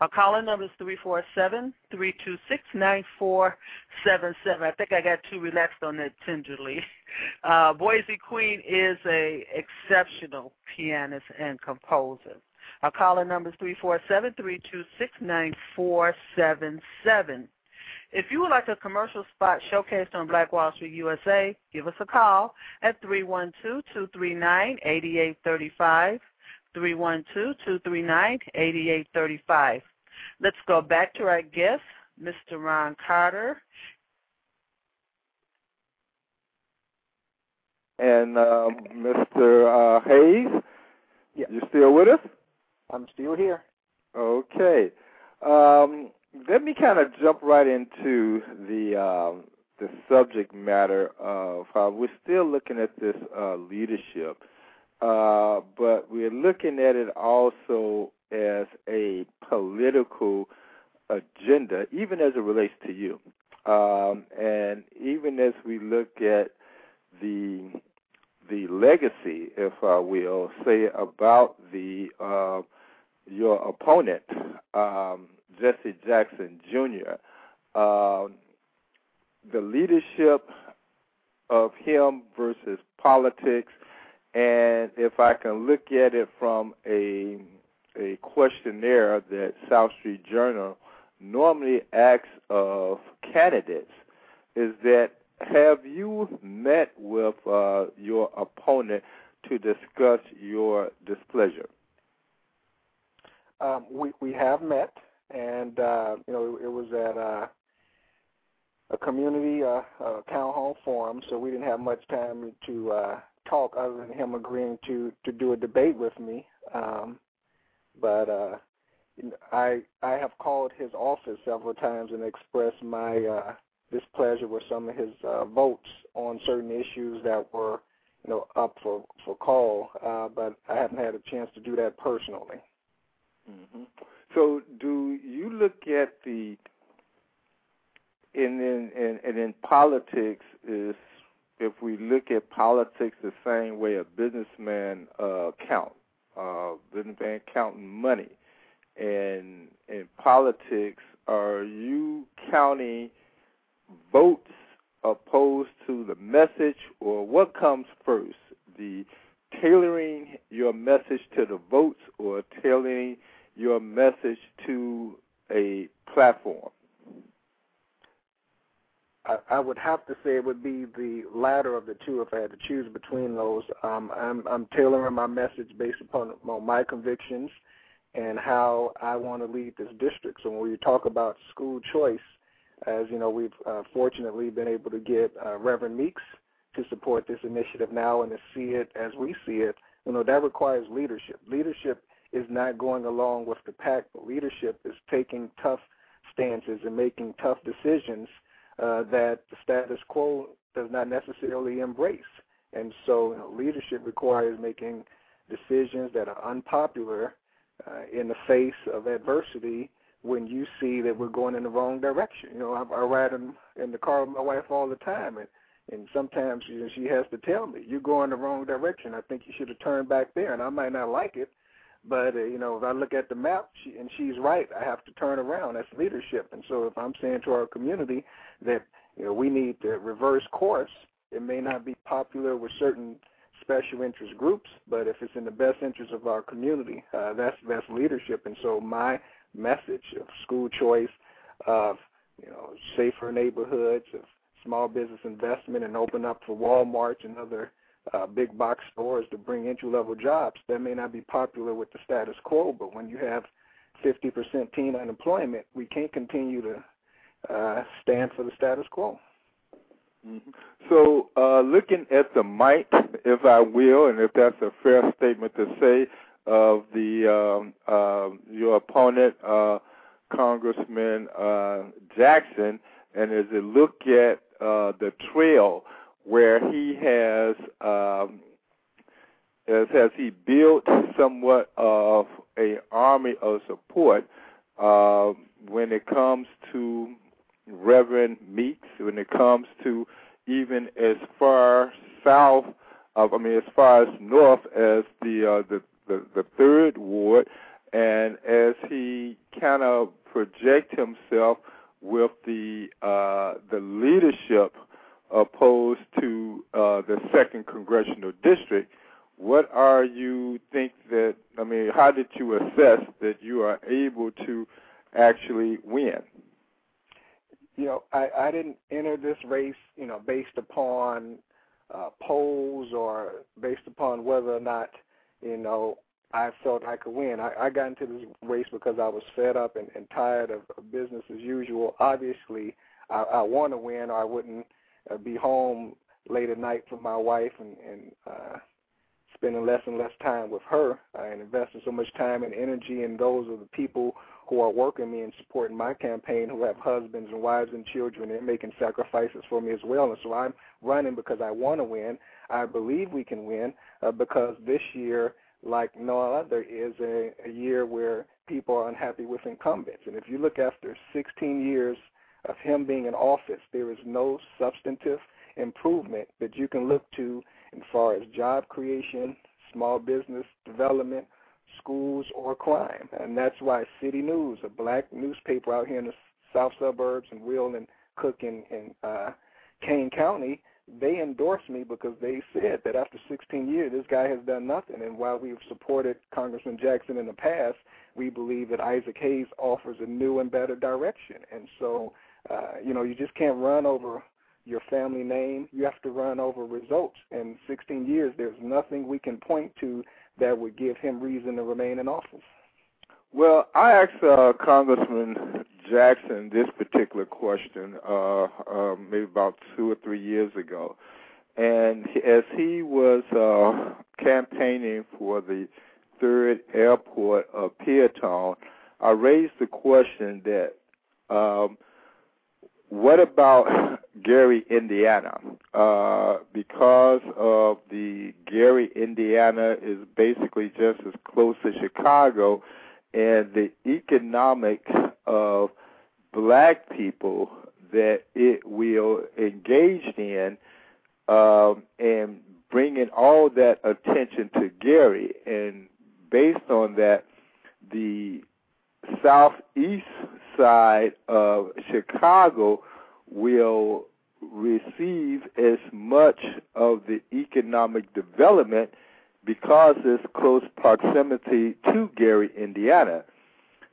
Our calling number is 347-326-9477. I think I got too relaxed on that tenderly. Uh, Boise Queen is a exceptional pianist and composer. Our calling number is 347-326-9477. If you would like a commercial spot showcased on Black Wall Street USA, give us a call at 312-239-8835. 312-239-8835. Let's go back to our guest, Mr. Ron Carter. And uh, Mr. Uh, Hayes, yeah. you still with us? I'm still here. Okay. Um, let me kind of jump right into the um, the subject matter of uh, we're still looking at this uh, leadership uh, but we're looking at it also as a political agenda, even as it relates to you. Um, and even as we look at the the legacy, if I will say, about the uh, your opponent, um, Jesse Jackson Jr. Uh, the leadership of him versus politics and if I can look at it from a a questionnaire that South Street Journal normally asks of candidates, is that have you met with uh, your opponent to discuss your displeasure? Um, we we have met, and uh, you know it was at uh, a community uh, uh, town hall forum, so we didn't have much time to uh, talk other than him agreeing to to do a debate with me. Um, but uh, I I have called his office several times and expressed my uh, displeasure with some of his uh, votes on certain issues that were you know up for for call. Uh, but I haven't had a chance to do that personally. Mm-hmm. So, do you look at the in in in, and in politics is if we look at politics the same way a businessman uh, count, uh, businessman counting money, and in politics, are you counting votes opposed to the message, or what comes first, the tailoring your message to the votes, or tailoring your message to a platform? I, I would have to say it would be the latter of the two if I had to choose between those. Um, I'm, I'm tailoring my message based upon, my convictions and how I want to lead this district. So when we talk about school choice, as you know, we've uh, fortunately been able to get uh, Reverend Meeks to support this initiative now and to see it as we see it. You know, that requires leadership. Leadership is not going along with the pack, but leadership is taking tough stances and making tough decisions uh, that the status quo does not necessarily embrace. And so you know, leadership requires making decisions that are unpopular uh, in the face of adversity when you see that we're going in the wrong direction. You know, I, I ride in, in the car with my wife all the time, and and sometimes you know, she has to tell me, "You're going the wrong direction. I think you should have turned back there." And I might not like it, but uh, you know, if I look at the map she, and she's right, I have to turn around. That's leadership. And so, if I'm saying to our community that you know we need to reverse course, it may not be popular with certain special interest groups, but if it's in the best interest of our community, uh, that's that's leadership. And so, my message of school choice, of you know safer neighborhoods, of small business investment, and open up for Walmart and other uh, big box stores to bring entry level jobs. That may not be popular with the status quo, but when you have 50% teen unemployment, we can't continue to uh, stand for the status quo. Mm-hmm. So, uh, looking at the might, if I will, and if that's a fair statement to say, of the um, uh, your opponent, uh, Congressman uh, Jackson, and as you look at uh, the trail where he has um, as has he built somewhat of a army of support uh, when it comes to Reverend Meeks, when it comes to even as far south of, I mean, as far as north as the uh, the, the the third ward, and as he kind of project himself with the uh, the leadership opposed to uh, the second congressional district. What are you think that? I mean, how did you assess that you are able to actually win? You know, I, I didn't enter this race, you know, based upon uh, polls or based upon whether or not, you know, I felt I could win. I, I got into this race because I was fed up and, and tired of, business as usual. Obviously, I, I want to win, or I wouldn't uh, be home late at night from my wife and, and uh, spending less and less time with her and investing so much time and energy in those of the people who are working me and supporting my campaign who have husbands and wives and children and making sacrifices for me as well. And so I'm running because I want to win. I believe we can win uh, because this year like no other is a, a year where people are unhappy with incumbents. And if you look after 16 years of him being in office, there is no substantive improvement that you can look to as far as job creation, small business development, schools, or crime. And that's why City News, a black newspaper out here in the south suburbs and Will and Cook and, and uh, Kane County, they endorsed me because they said that after 16 years, this guy has done nothing. And while we've supported Congressman Jackson in the past, we believe that Isaac Hayes offers a new and better direction. And so, uh, you know, you just can't run over your family name. You have to run over results. In 16 years, there's nothing we can point to that would give him reason to remain in office. Well, I asked uh, Congressman Jackson this particular question uh, uh, maybe about two or three years ago, and as he was uh, campaigning for the third airport of Peotone, I raised the question that um, what about Gary, Indiana? Uh, because of the Gary, Indiana is basically just as close to Chicago and the economic of black people that it will engage in um, and bringing all that attention to Gary. And based on that, the southeast side of Chicago will receive as much of the economic development because of its close proximity to Gary, Indiana.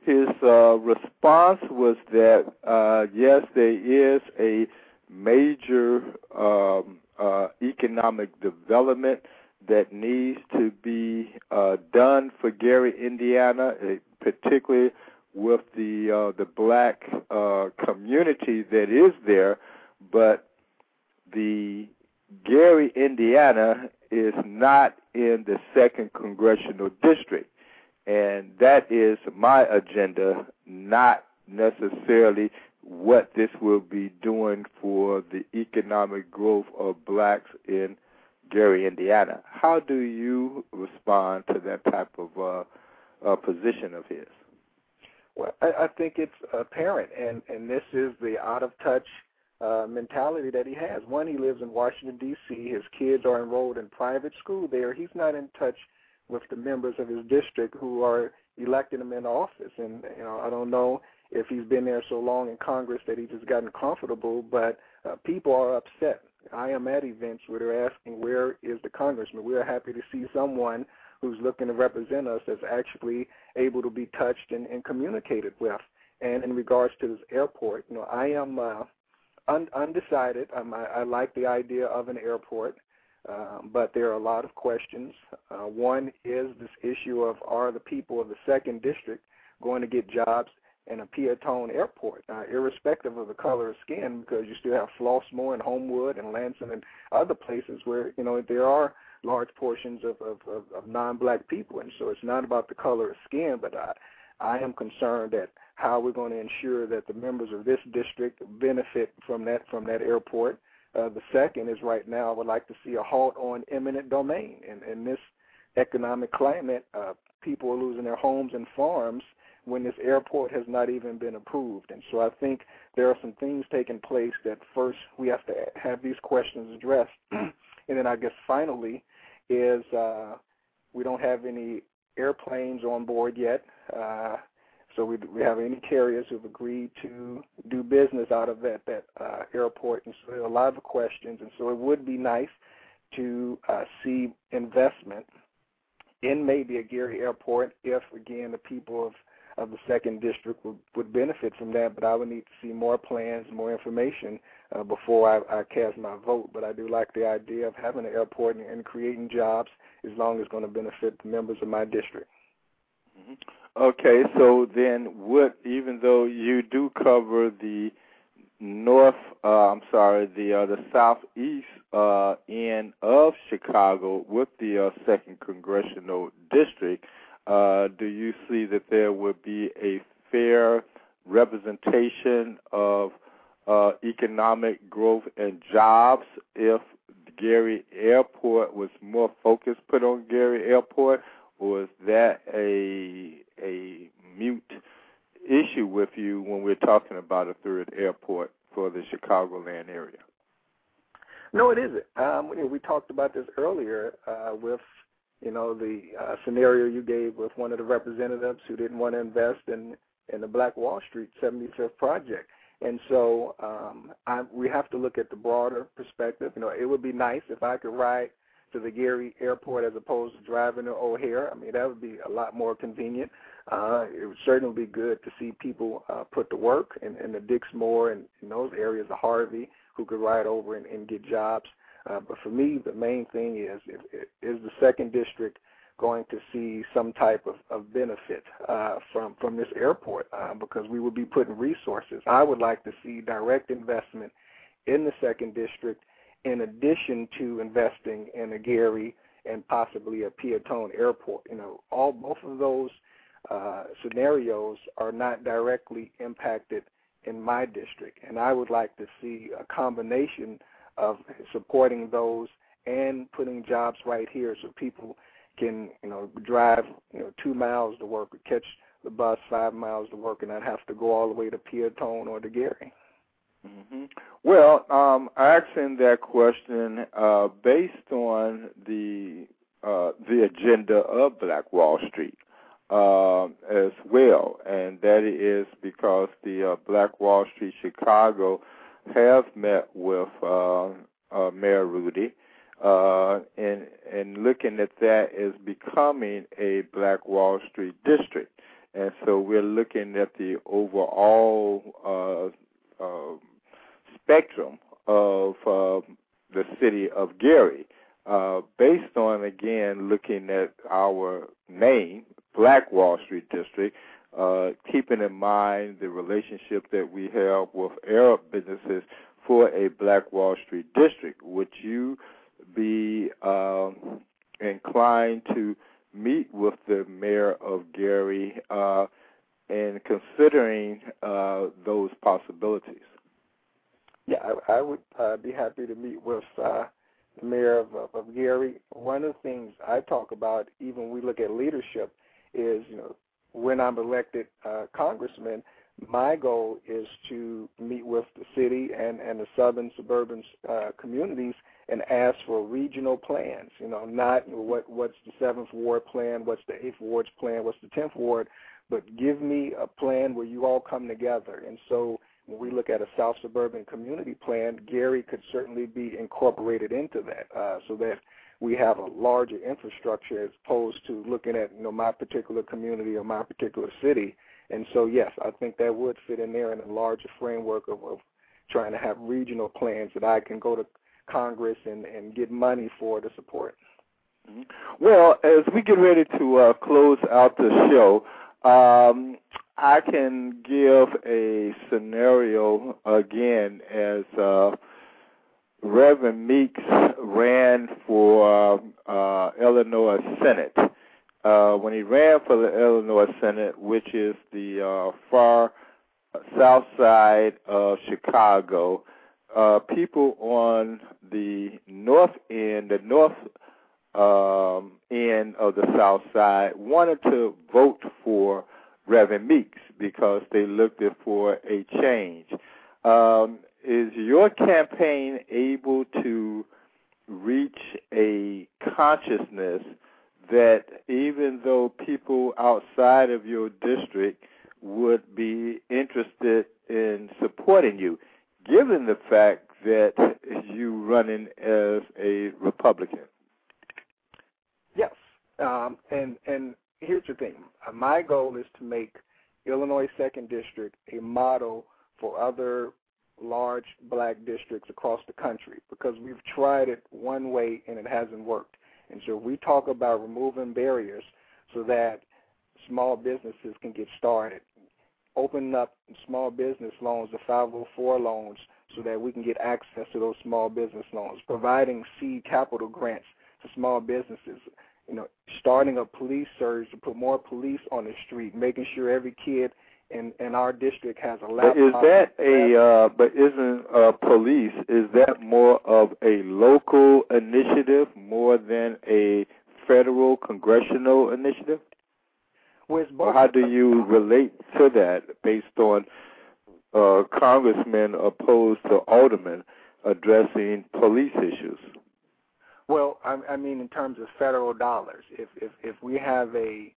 His uh, response was that uh, yes, there is a major um, uh, economic development that needs to be uh, done for Gary, Indiana, uh, particularly with the uh, the black uh, community that is there, but the Gary, Indiana is not in the second congressional district. And that is my agenda, not necessarily what this will be doing for the economic growth of blacks in Gary, Indiana. How do you respond to that type of uh, uh, position of his? Well, I, I think it's apparent, and and this is the out of touch uh, mentality that he has. One, he lives in Washington D.C. His kids are enrolled in private school there. He's not in touch with the members of his district who are electing him in office. And you know, I don't know if he's been there so long in Congress that he's just gotten comfortable, but uh, people are upset. I am at events where they're asking, where is the congressman? We're happy to see someone who's looking to represent us that's actually able to be touched and, and communicated with. And in regards to this airport, you know, I am uh, un- undecided. Um, I, I like the idea of an airport, uh, but there are a lot of questions. Uh, one is this issue of are the people of the second district going to get jobs in a Peotone airport, uh, irrespective of the color of skin, because you still have Flossmoor and Homewood and Lansing and other places where you know there are large portions of, of, of, of non-black people, and so it's not about the color of skin, but I, I am concerned that how we're going to ensure that the members of this district benefit from that from that airport. Uh, the second is right now I would like to see a halt on eminent domain, In, and this economic climate, uh, people are losing their homes and farms when this airport has not even been approved. And so I think there are some things taking place that first we have to have these questions addressed. and then I guess finally is uh, we don't have any airplanes on board yet. Uh, so we we have any carriers who've agreed to do business out of that that uh, airport, and so there are a lot of questions. And so it would be nice to uh, see investment in maybe a Gary Airport if again the people of of the second district would, would benefit from that. But I would need to see more plans, more information uh, before I, I cast my vote. But I do like the idea of having an airport and, and creating jobs as long as it's going to benefit the members of my district. Mm-hmm. Okay, so then what? Even though you do cover the north, uh, I'm sorry, the uh, the southeast uh, end of Chicago with the uh, second congressional district, uh, do you see that there would be a fair representation of uh, economic growth and jobs if Gary Airport was more focus put on Gary Airport, or is that a a mute issue with you when we're talking about a third airport for the Chicagoland area? No, it isn't. Um, we talked about this earlier uh, with you know the uh, scenario you gave with one of the representatives who didn't want to invest in in the Black Wall Street 75th project. And so um, I, we have to look at the broader perspective. You know, it would be nice if I could ride to the Gary Airport as opposed to driving to O'Hare. I mean, that would be a lot more convenient. Uh, it would certainly be good to see people uh, put to work in, in the Dixmoor and in those areas of Harvey who could ride over and, and get jobs. Uh, but for me, the main thing is is the second district going to see some type of, of benefit uh, from from this airport uh, because we would be putting resources. I would like to see direct investment in the second district in addition to investing in a Gary and possibly a Peotone airport. You know, all both of those uh, scenarios are not directly impacted in my district, and I would like to see a combination of supporting those and putting jobs right here so people can you know drive you know two miles to work or catch the bus five miles to work and not have to go all the way to Peotone or to Gary. Mm-hmm. Well, um, asking that question uh, based on the uh, the agenda of Black Wall Street uh, as well, and that is because the uh, Black Wall Street Chicago have met with uh, uh, Mayor Rudy, uh, and and looking at that as becoming a Black Wall Street district, and so we're looking at the overall uh, uh, spectrum of uh, the city of Gary, uh, based on again looking at our name, Black Wall Street District, keeping in mind the relationship that we have with Arab businesses for a Black Wall Street district. Would you be um, inclined to meet with the mayor of Gary uh, and considering uh, those possibilities? Yeah, I, I would uh, be happy to meet with uh, the mayor of, of, of Gary. One of the things I talk about, even when we look at leadership, is you know when I'm elected uh, congressman, my goal is to meet with the city and, and the southern suburban uh, communities and ask for regional plans. You know, not what what's the seventh ward plan, what's the eighth ward's plan, what's the tenth ward, but give me a plan where you all come together. And so when we look at a South Suburban Community Plan, Gary could certainly be incorporated into that, uh, so that we have a larger infrastructure as opposed to looking at you know my particular community or my particular city. And so yes, I think that would fit in there in a larger framework of, of trying to have regional plans that I can go to Congress and, and get money for to support. Mm-hmm. Well, as we get ready to uh, close out the show, um, I can give a scenario again as uh, Reverend Meeks ran for uh, Illinois Senate. Uh, when he ran for the Illinois Senate, which is the uh, far south side of Chicago, uh, people on the north end, the north um, end of the South Side wanted to vote for Reverend Meeks because they looked for a change. Um, is your campaign able to reach a consciousness that even though people outside of your district would be interested in supporting you, given the fact that you running as a Republican? Yes, um, and and here's the thing: my goal is to make Illinois Second District a model for other large black districts across the country because we've tried it one way and it hasn't worked. And so we talk about removing barriers so that small businesses can get started, opening up small business loans, the 504 loans, so that we can get access to those small business loans, providing seed capital grants to small businesses, you know, starting a police surge to put more police on the street, making sure every kid in in our district has a laptop. But is that a uh, but isn't uh, police is that more of a local initiative more than a federal congressional initiative? Well, or how do you relate to that based on uh, congressmen opposed to aldermen addressing police issues? Well, I, I mean, in terms of federal dollars, if if if we have a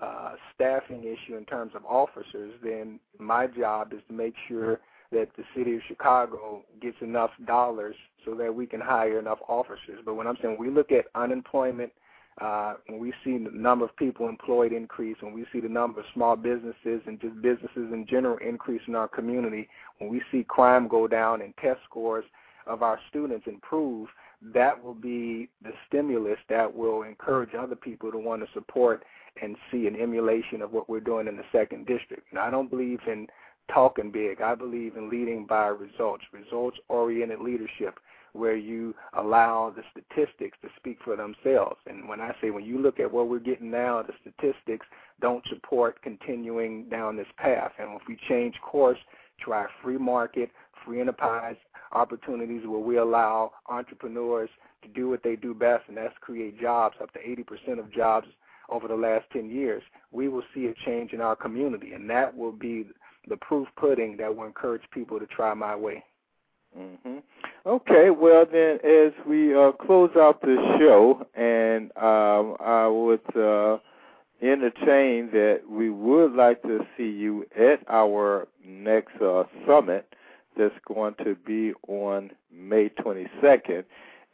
uh, staffing issue in terms of officers, then my job is to make sure that the city of Chicago gets enough dollars so that we can hire enough officers. But when I'm saying we look at unemployment, uh, when we see the number of people employed increase, when we see the number of small businesses and just businesses in general increase in our community, when we see crime go down and test scores of our students improve, that will be the stimulus that will encourage other people to want to support and see an emulation of what we're doing in the second district. And I don't believe in talking big. I believe in leading by results, results oriented leadership where you allow the statistics to speak for themselves. And when I say when you look at what we're getting now, the statistics don't support continuing down this path. And if we change course, try free market, free enterprise opportunities where we allow entrepreneurs to do what they do best, and that's create jobs, up to 80% of jobs over the last 10 years, we will see a change in our community, and that will be the proof pudding that will encourage people to try my way. Mm-hmm. Okay, well then, as we uh, close out this show, and um, I would uh, entertain that we would like to see you at our next uh, summit that's going to be on May 22nd,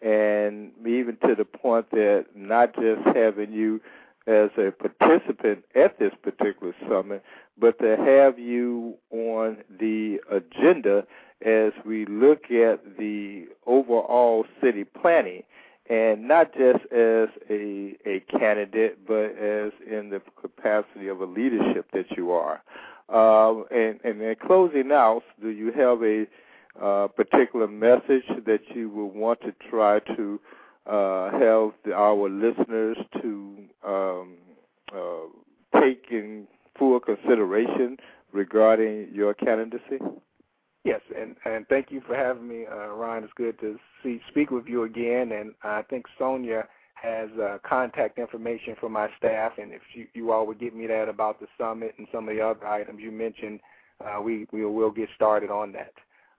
and even to the point that not just having you as a participant at this particular summit, but to have you on the agenda as we look at the overall city planning and not just as a a candidate, but as in the capacity of a leadership that you are. Uh, and, and in closing out, do you have a uh, particular message that you would want to try to uh, have our listeners to um, uh, take in full consideration regarding your candidacy? Yes, and and thank you for having me, uh, Ryan. It's good to see speak with you again. And I think Sonja has uh, contact information for my staff, and if you, you all would give me that about the summit and some of the other items you mentioned, uh, we we will get started on that.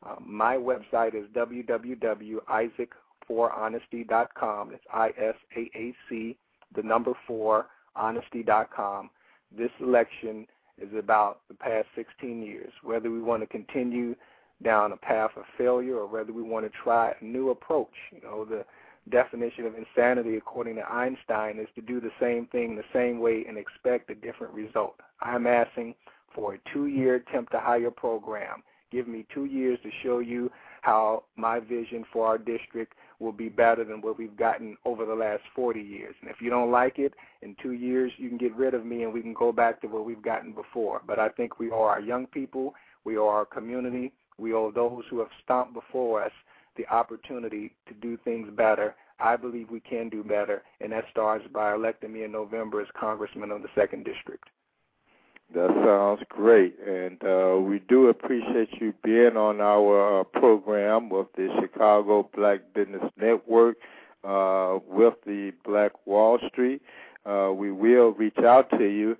Uh, my website is www.isaac honesty.com. It's I S A A C, the number four, honesty.com. This election is about the past 16 years, whether we want to continue down a path of failure or whether we want to try a new approach. You know, the definition of insanity, according to Einstein, is to do the same thing the same way and expect a different result. I'm asking for a two year attempt to hire program. Give me two years to show you how my vision for our district will be better than what we've gotten over the last 40 years. And if you don't like it, in two years you can get rid of me and we can go back to what we've gotten before. But I think we are our young people, we are our community, we owe those who have stomped before us the opportunity to do things better. I believe we can do better, and that starts by electing me in November as Congressman of the Second District. That sounds great, and uh, we do appreciate you being on our uh, program with the Chicago Black Business Network uh, with the Black Wall Street. We will reach out to you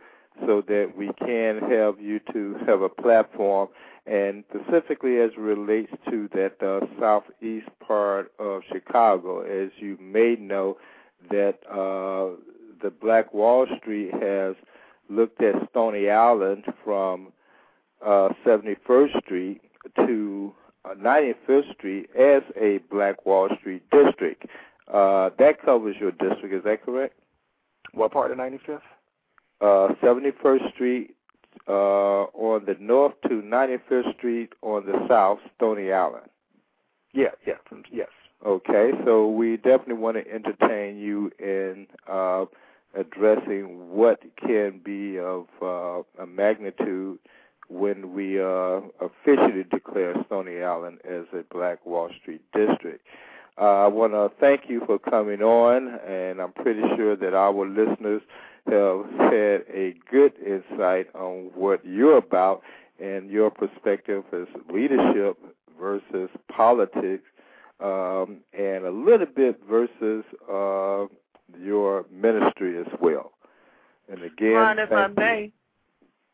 so that we can have you to have a platform and specifically as it relates to that uh, southeast part of Chicago, as you may know, that uh, the Black Wall Street has looked at Stony Island from uh, 71st Street to uh, 95th Street as a Black Wall Street district. Uh, that covers your district, is that correct? What part of 95th? Uh, 71st Street uh, on the north to 95th Street on the south, Stony Island. Yeah, yeah, yes. Okay, so we definitely want to entertain you in uh, addressing what can be of uh, a magnitude when we uh, officially declare Stony Island as a Black Wall Street district. Uh, I want to thank you for coming on, and I'm pretty sure that our listeners have had a good insight on what you're about and your perspective as leadership versus politics, um, and a little bit versus uh, your ministry as well. And again, Ron, if I may,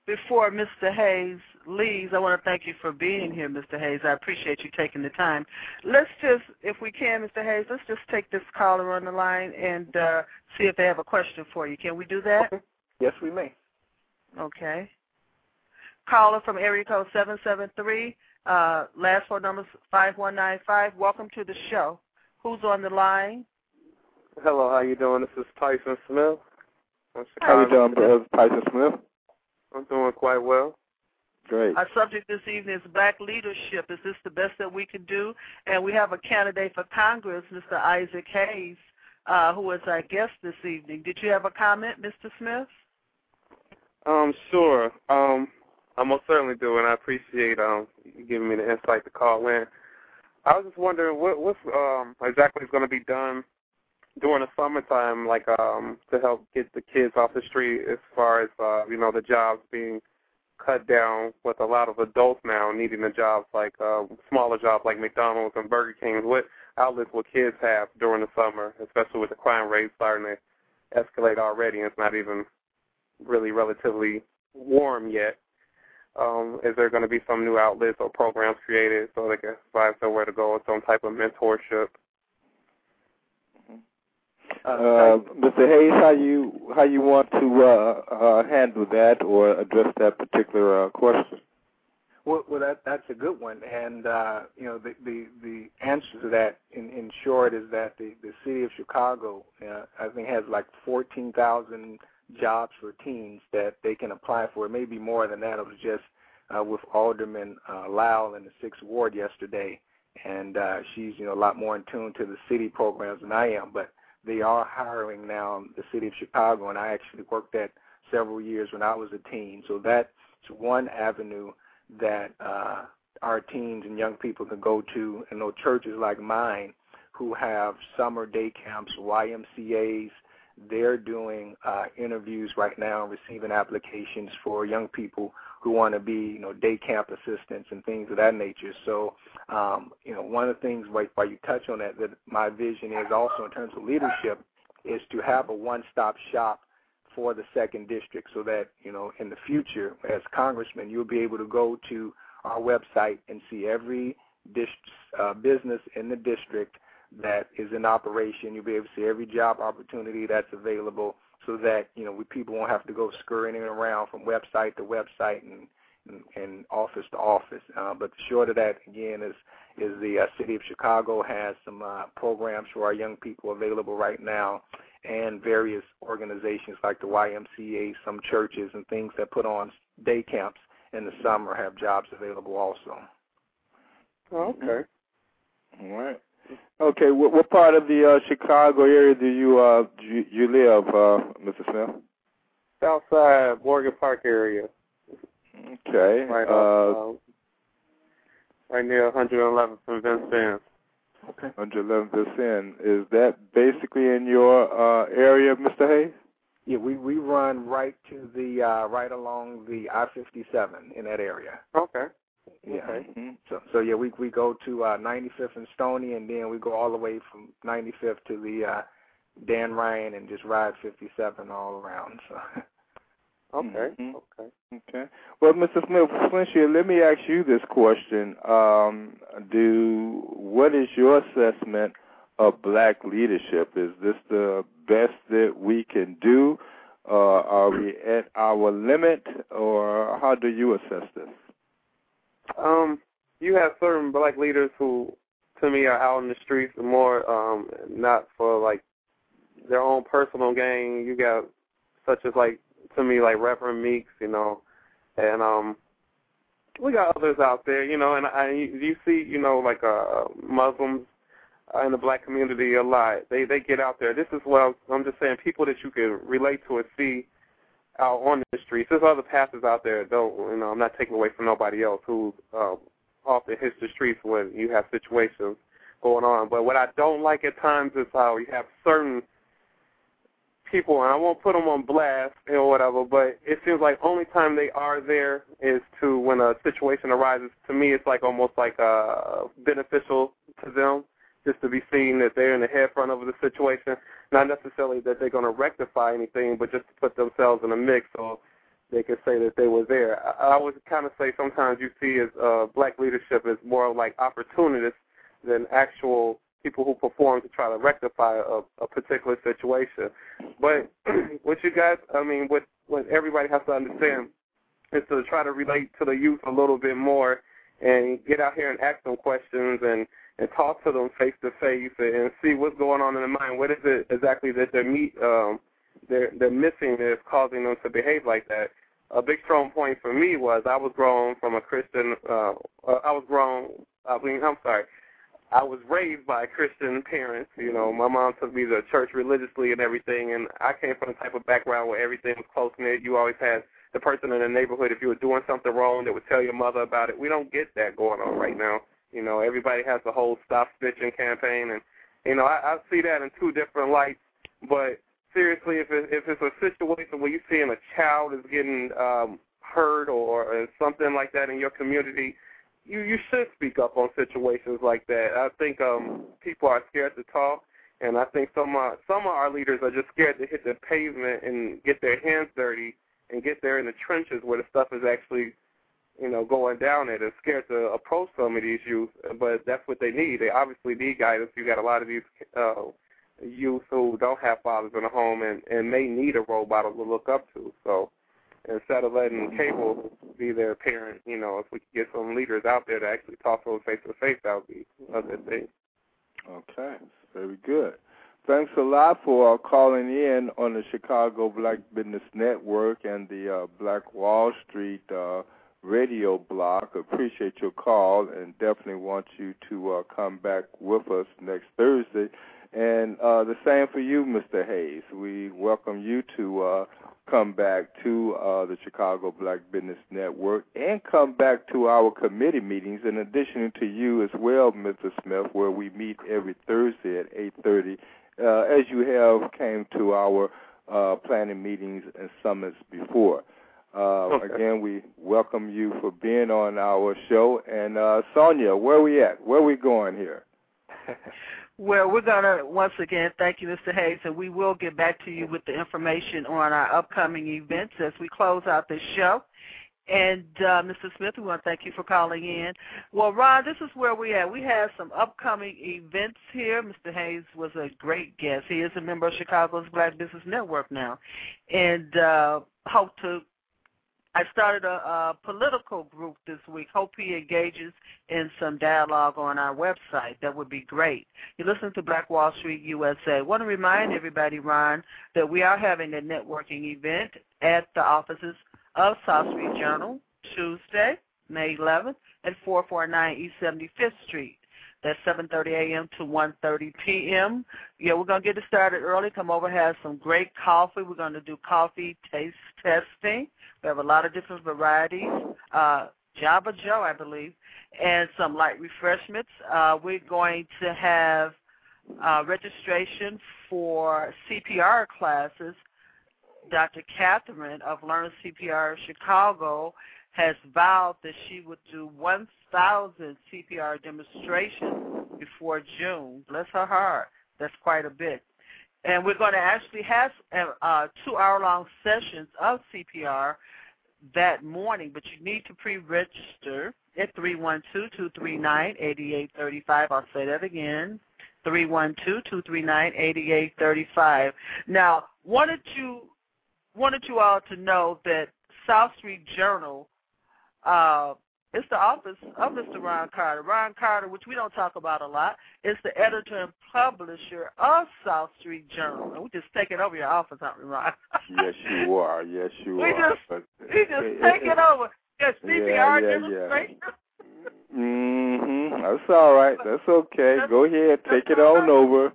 before Mr. Hayes leaves, I want to thank you for being here, Mr. Hayes. I appreciate you taking the time. Let's just, if we can, Mr. Hayes, let's just take this caller on the line and uh, see if they have a question for you. Can we do that? Yes, we may. Okay. Caller from area code 773, uh, last four numbers 5195. Welcome to the show. Who's on the line? Hello, how you doing? This is Tyson Smith. How are you doing, brother Tyson Smith? I'm doing quite well. Great. Our subject this evening is black leadership. Is this the best that we can do? And we have a candidate for Congress, Mr. Isaac Hayes, uh, who is our guest this evening. Did you have a comment, Mr. Smith? Um, sure. Um, I most certainly do, and I appreciate um you giving me the insight to call in. I was just wondering what what's um exactly is going to be done during the summertime, like um to help get the kids off the street, as far as uh, you know the jobs being cut down with a lot of adults now needing the jobs like uh, smaller jobs like McDonald's and Burger King. What outlets will kids have during the summer, especially with the crime rate starting to escalate already, and it's not even really relatively warm yet. Um, is there going to be some new outlets or programs created so they can find somewhere to go, some type of mentorship? Uh, Mr. Hayes, how you how you want to uh, uh, handle that or address that particular uh, question? Well, well, that that's a good one, and uh, you know the the the answer to that, in in short, is that the the city of Chicago, uh, I think, has like fourteen thousand jobs for teens that they can apply for. It may be more than that. It was just uh, with Alderman Lowell in the sixth ward yesterday, and uh, she's you know a lot more in tune to the city programs than I am, but they are hiring now in the city of Chicago, and I actually worked at several years when I was a teen. So that's one avenue that uh, our teens and young people can go to. And know churches like mine who have summer day camps, YMCA's, they're doing uh, interviews right now and receiving applications for young people who want to be, you know, day camp assistants and things of that nature. So, um, you know, one of the things while, while you touch on that, that my vision is also in terms of leadership is to have a one-stop shop for the second district so that, you know, in the future as congressman, you'll be able to go to our website and see every dis- uh, business in the district that is in operation. You'll be able to see every job opportunity that's available so that you know we people won't have to go scurrying around from website to website and and, and office to office. Uh, but short of that, again, is is the uh, city of Chicago has some uh, programs for our young people available right now, and various organizations like the YMCA, some churches and things that put on day camps in the summer have jobs available also. Okay. All right. Okay, what, what part of the uh, Chicago area do you uh you, you live, uh, Mr. Smith? Southside Morgan Park area. Okay. Right uh, off, uh, right near 111th and Vincennes. Okay. 111 percent. Is that basically in your uh, area, Mr. Hayes? Yeah, we we run right to the uh, right along the I-57 in that area. Okay. Yeah. Okay. Mm-hmm. So so yeah, we we go to uh 95th and Stony, and then we go all the way from 95th to the uh Dan Ryan and just ride 57 all around. So Okay. Mhm. Okay. Okay. Well, Mr. Smith, let me ask you this question. Um, do what is your assessment of black leadership? Is this the best that we can do? Uh, are we at our limit, or how do you assess this? Um, you have certain black leaders who, to me, are out in the streets more, um, not for like their own personal gain. You got such as like to me like Reverend Meeks, you know, and um, we got others out there, you know, and I you see, you know, like uh Muslims in the black community a lot. They they get out there. This is what I'm, I'm just saying. People that you can relate to and see out on the streets. There's other pastors out there. Don't you know? I'm not taking away from nobody else who uh, often hits the streets when you have situations going on. But what I don't like at times is how you have certain people, and I won't put them on blast or whatever, but it seems like only time they are there is to when a situation arises. To me, it's like almost like uh, beneficial to them just to be seen that they're in the head front of the situation. Not necessarily that they're going to rectify anything, but just to put themselves in a mix so they could say that they were there. I, I would kind of say sometimes you see as uh, black leadership is more like opportunists than actual people who perform to try to rectify a, a particular situation. But what you guys, I mean, what what everybody has to understand is to try to relate to the youth a little bit more and get out here and ask them questions and and talk to them face to face and see what's going on in their mind. What is it exactly that they're meet um they're they're missing that is causing them to behave like that? A big strong point for me was I was grown from a Christian. uh I was grown. I mean, I'm sorry. I was raised by Christian parents. You know, my mom took me to church religiously and everything, and I came from the type of background where everything was close knit. You always had the person in the neighborhood if you were doing something wrong that would tell your mother about it. We don't get that going on right now. You know, everybody has the whole stop snitching campaign, and you know, I, I see that in two different lights. But seriously, if it, if it's a situation where you're seeing a child is getting um, hurt or, or something like that in your community, you you should speak up on situations like that. I think um, people are scared to talk, and I think some uh, some of our leaders are just scared to hit the pavement and get their hands dirty and get there in the trenches where the stuff is actually you know, going down it and scared to approach some of these youth, but that's what they need. They obviously need guidance. You got a lot of these uh, youth who don't have fathers in the home and and may need a role model to look up to. So instead of letting cable be their parent, you know, if we could get some leaders out there to actually talk to them face to face, that would be a good thing. Okay, very good. Thanks a lot for uh, calling in on the Chicago Black Business Network and the uh, Black Wall Street uh, radio block. Appreciate your call and definitely want you to uh, come back with us next Thursday. And uh, the same for you, Mr. Hayes. We welcome you to uh, come back to uh, the Chicago Black Business Network and come back to our committee meetings. In addition to you as well, Mr. Smith, where we meet every Thursday at 8:30, uh, as you have came to our uh, planning meetings and summits before. Uh, Again, we welcome you for being on our show. And uh, Sonja, where are we at? Where are we going here? Well, we're going to once again thank you, Mr. Hayes, and we will get back to you with the information on our upcoming events as we close out this show. And uh, Mr. Smith, we want to thank you for calling in. Well, Ron, this is where we at. We have some upcoming events here. Mr. Hayes was a great guest. He is a member of Chicago's Black Business Network now, and uh, hope to I started a, a political group this week. Hope he engages in some dialogue on our website. That would be great. You listen to Black Wall Street USA. Want to remind everybody, Ron, that we are having a networking event at the offices of South Street Journal Tuesday, May 11th at 449 East 75th Street. That's 7:30 a.m. to 1:30 p.m. Yeah, we're gonna get it started early. Come over, have some great coffee. We're gonna do coffee taste testing. We have a lot of different varieties. Uh, Java Joe, I believe, and some light refreshments. Uh, we're going to have uh, registration for CPR classes. Dr. Catherine of Learn CPR Chicago has vowed that she would do 1,000 CPR demonstrations before June. Bless her heart. That's quite a bit. and we're going to actually have uh, two hour long sessions of CPR that morning, but you need to pre register at 312 239 8835. I'll say that again 312 239 8835. Now, wanted you, wanted you all to know that South Street Journal uh, it's the office of Mr. Ron Carter. Ron Carter, which we don't talk about a lot, is the editor and publisher of South Street Journal. And we just taking over your office, aren't we, Ron? yes, you are. Yes, you we are. Just, but, we just taking over. Yes, CPR yeah, yeah, demonstration. Yeah. mhm. That's all right. That's okay. That's, Go ahead. Take it on over.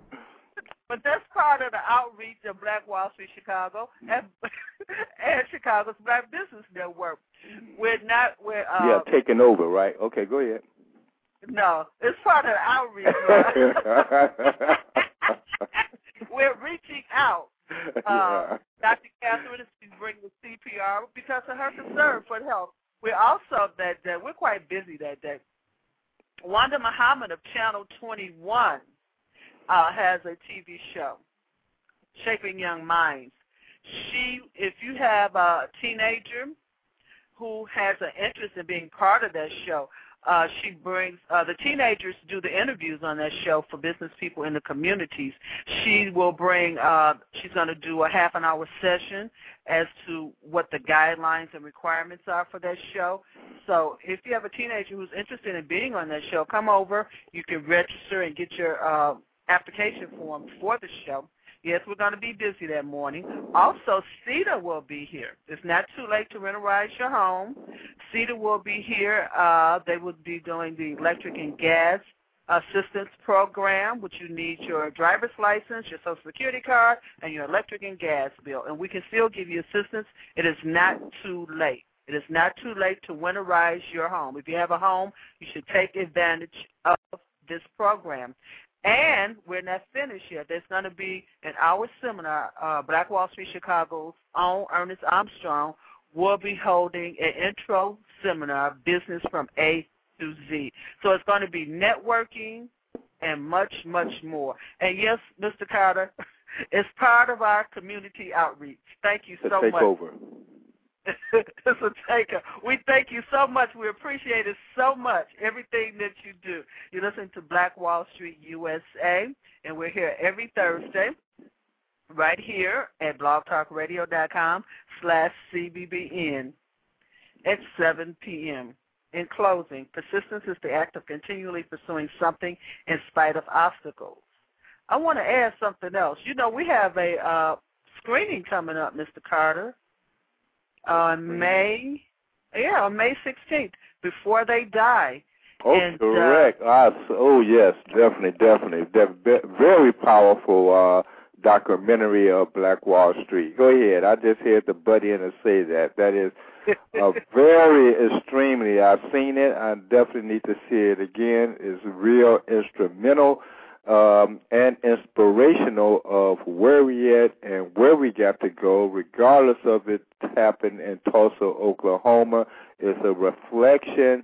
But that's part of the outreach of Black Wall Street Chicago and, and Chicago's Black Business Network. We're not we're uh, Yeah, taking over, right? Okay, go ahead. No, it's part of the outreach. We're reaching out. Uh, Dr. Catherine is bringing the CPR because of her concern for health. We're also that day, we're quite busy that day. Wanda Muhammad of Channel 21 uh, has a TV show, Shaping Young Minds. She, if you have a teenager who has an interest in being part of that show, uh, she brings uh, the teenagers to do the interviews on that show for business people in the communities. She will bring. Uh, she's going to do a half an hour session as to what the guidelines and requirements are for that show. So if you have a teenager who's interested in being on that show, come over. You can register and get your uh, application form for the show. Yes, we're going to be busy that morning. Also, CEDA will be here. It's not too late to rentalize your home. CEDA will be here. Uh, they will be doing the electric and gas assistance program, which you need your driver's license, your social security card, and your electric and gas bill. And we can still give you assistance. It is not too late. It is not too late to winterize your home. If you have a home, you should take advantage of this program. And we're not finished yet. There's going to be an hour seminar. Uh, Black Wall Street Chicago's own Ernest Armstrong will be holding an intro seminar, Business from A to Z. So it's going to be networking and much, much more. And yes, Mr. Carter, it's part of our community outreach. Thank you so take much. over. A taker. We thank you so much. We appreciate it so much, everything that you do. You listen to Black Wall Street USA, and we're here every Thursday right here at blogtalkradio.com slash CBBN at 7 p.m. In closing, persistence is the act of continually pursuing something in spite of obstacles. I want to add something else. You know, we have a uh, screening coming up, Mr. Carter on May, yeah, on May 16th, before they die. Oh, and, correct. Uh, oh, yes, definitely, definitely. De- very powerful uh, documentary of Black Wall Street. Go ahead. I just heard the butt in and say that. That is a very extremely. I've seen it. I definitely need to see it again. It's real instrumental um, and inspirational of where we at and where we got to go, regardless of it happened in Tulsa, Oklahoma. It's a reflection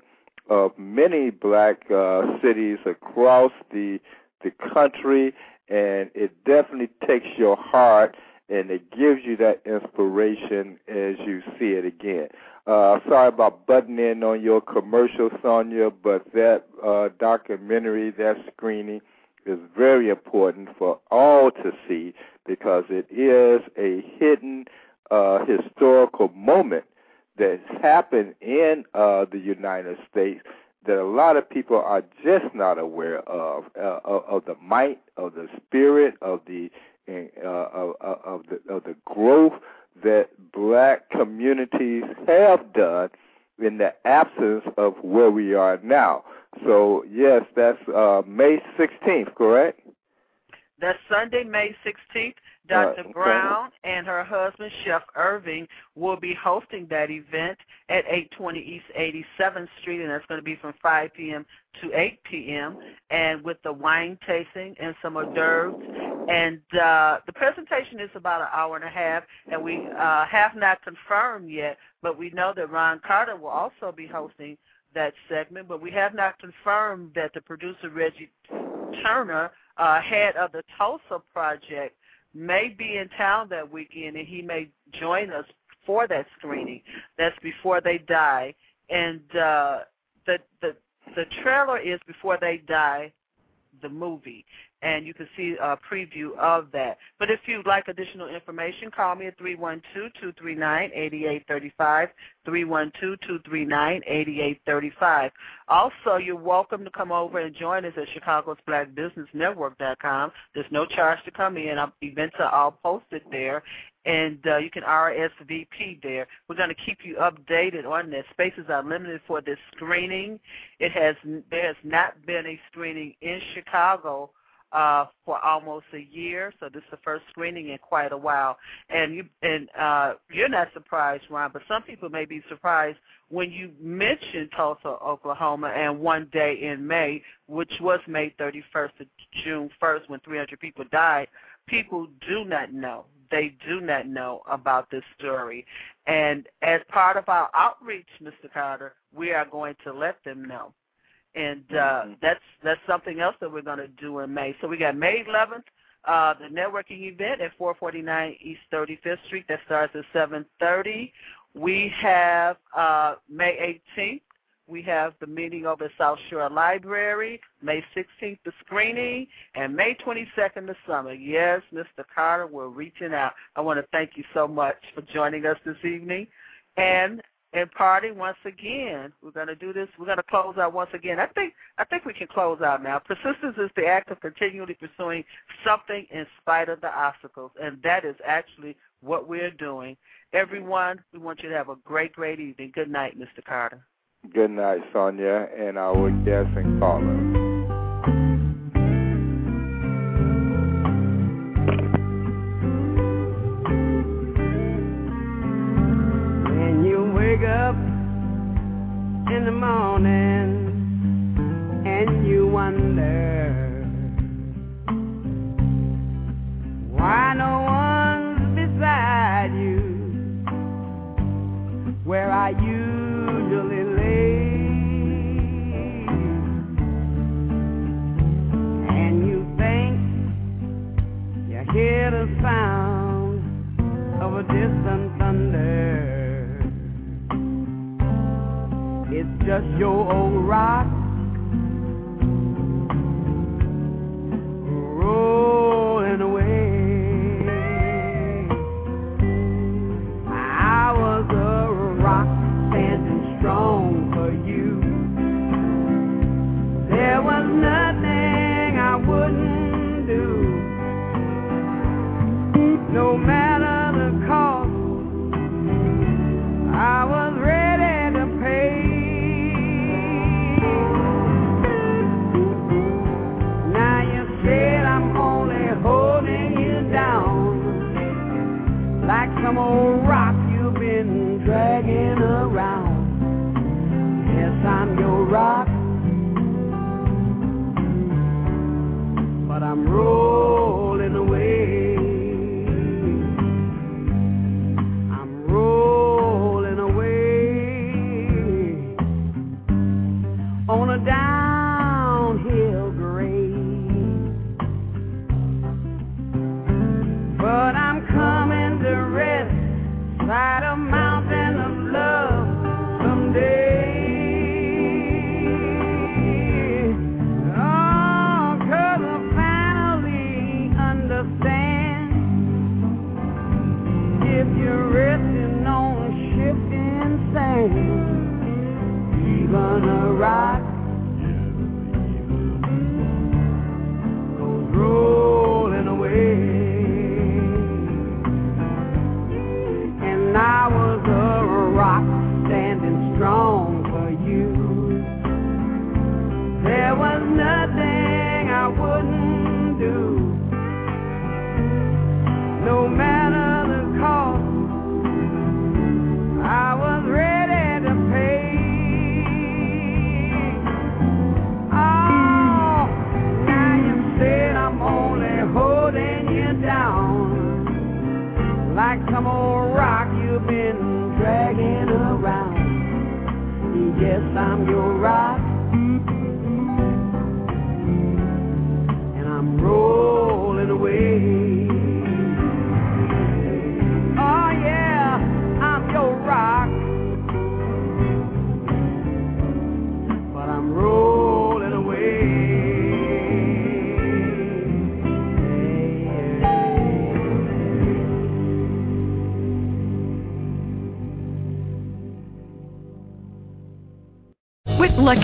of many black uh, cities across the the country, and it definitely takes your heart and it gives you that inspiration as you see it again. Uh, sorry about butting in on your commercial, Sonja, but that uh, documentary, that screening is very important for all to see because it is a hidden uh, historical moment that's happened in uh, the United States that a lot of people are just not aware of uh, of, of the might of the spirit of the uh, of, of the of the growth that black communities have done in the absence of where we are now. So yes, that's uh, May 16th, correct? That's Sunday, May 16th. Dr. Uh, okay. Brown and her husband, Chef Irving, will be hosting that event at 820 East 87th Street, and that's going to be from 5 p.m. to 8 p.m. And with the wine tasting and some hors d'oeuvres. And uh, the presentation is about an hour and a half, and we uh, have not confirmed yet, but we know that Ron Carter will also be hosting that segment, but we have not confirmed that the producer Reggie Turner, uh, head of the Tulsa project, may be in town that weekend, and he may join us for that screening. That's before they die, and uh, the the the trailer is before they die, the movie, and you can see a preview of that. But if you'd like additional information, call me at 312-239-8835, 312-239-8835. Also, you're welcome to come over and join us at Chicago's Black Business Network.com. There's no charge to come in. Events are all posted there, and uh, you can RSVP there. We're going to keep you updated on this. Spaces are limited for this screening. It has there has not been a screening in Chicago uh, for almost a year, so this is the first screening in quite a while. And you and uh, you're not surprised, Ron, but some people may be surprised when you mention Tulsa, Oklahoma, and one day in May, which was May 31st to June 1st, when 300 people died. People do not know. They do not know about this story. And as part of our outreach, Mr. Carter, we are going to let them know and uh, mm-hmm. that's that's something else that we're going to do in May. So we got May 11th, uh, the networking event at 449 East 35th Street that starts at 7:30. We have uh, May 18th. We have the meeting over at South Shore Library. May 16th, the screening, and May 22nd, the summer. Yes, Mr. Carter, we're reaching out. I want to thank you so much for joining us this evening. And and party once again. We're going to do this. We're going to close out once again. I think I think we can close out now. Persistence is the act of continually pursuing something in spite of the obstacles, and that is actually what we're doing. Everyone, we want you to have a great, great evening. Good night, Mr. Carter. Good night, Sonja, and our guests and callers.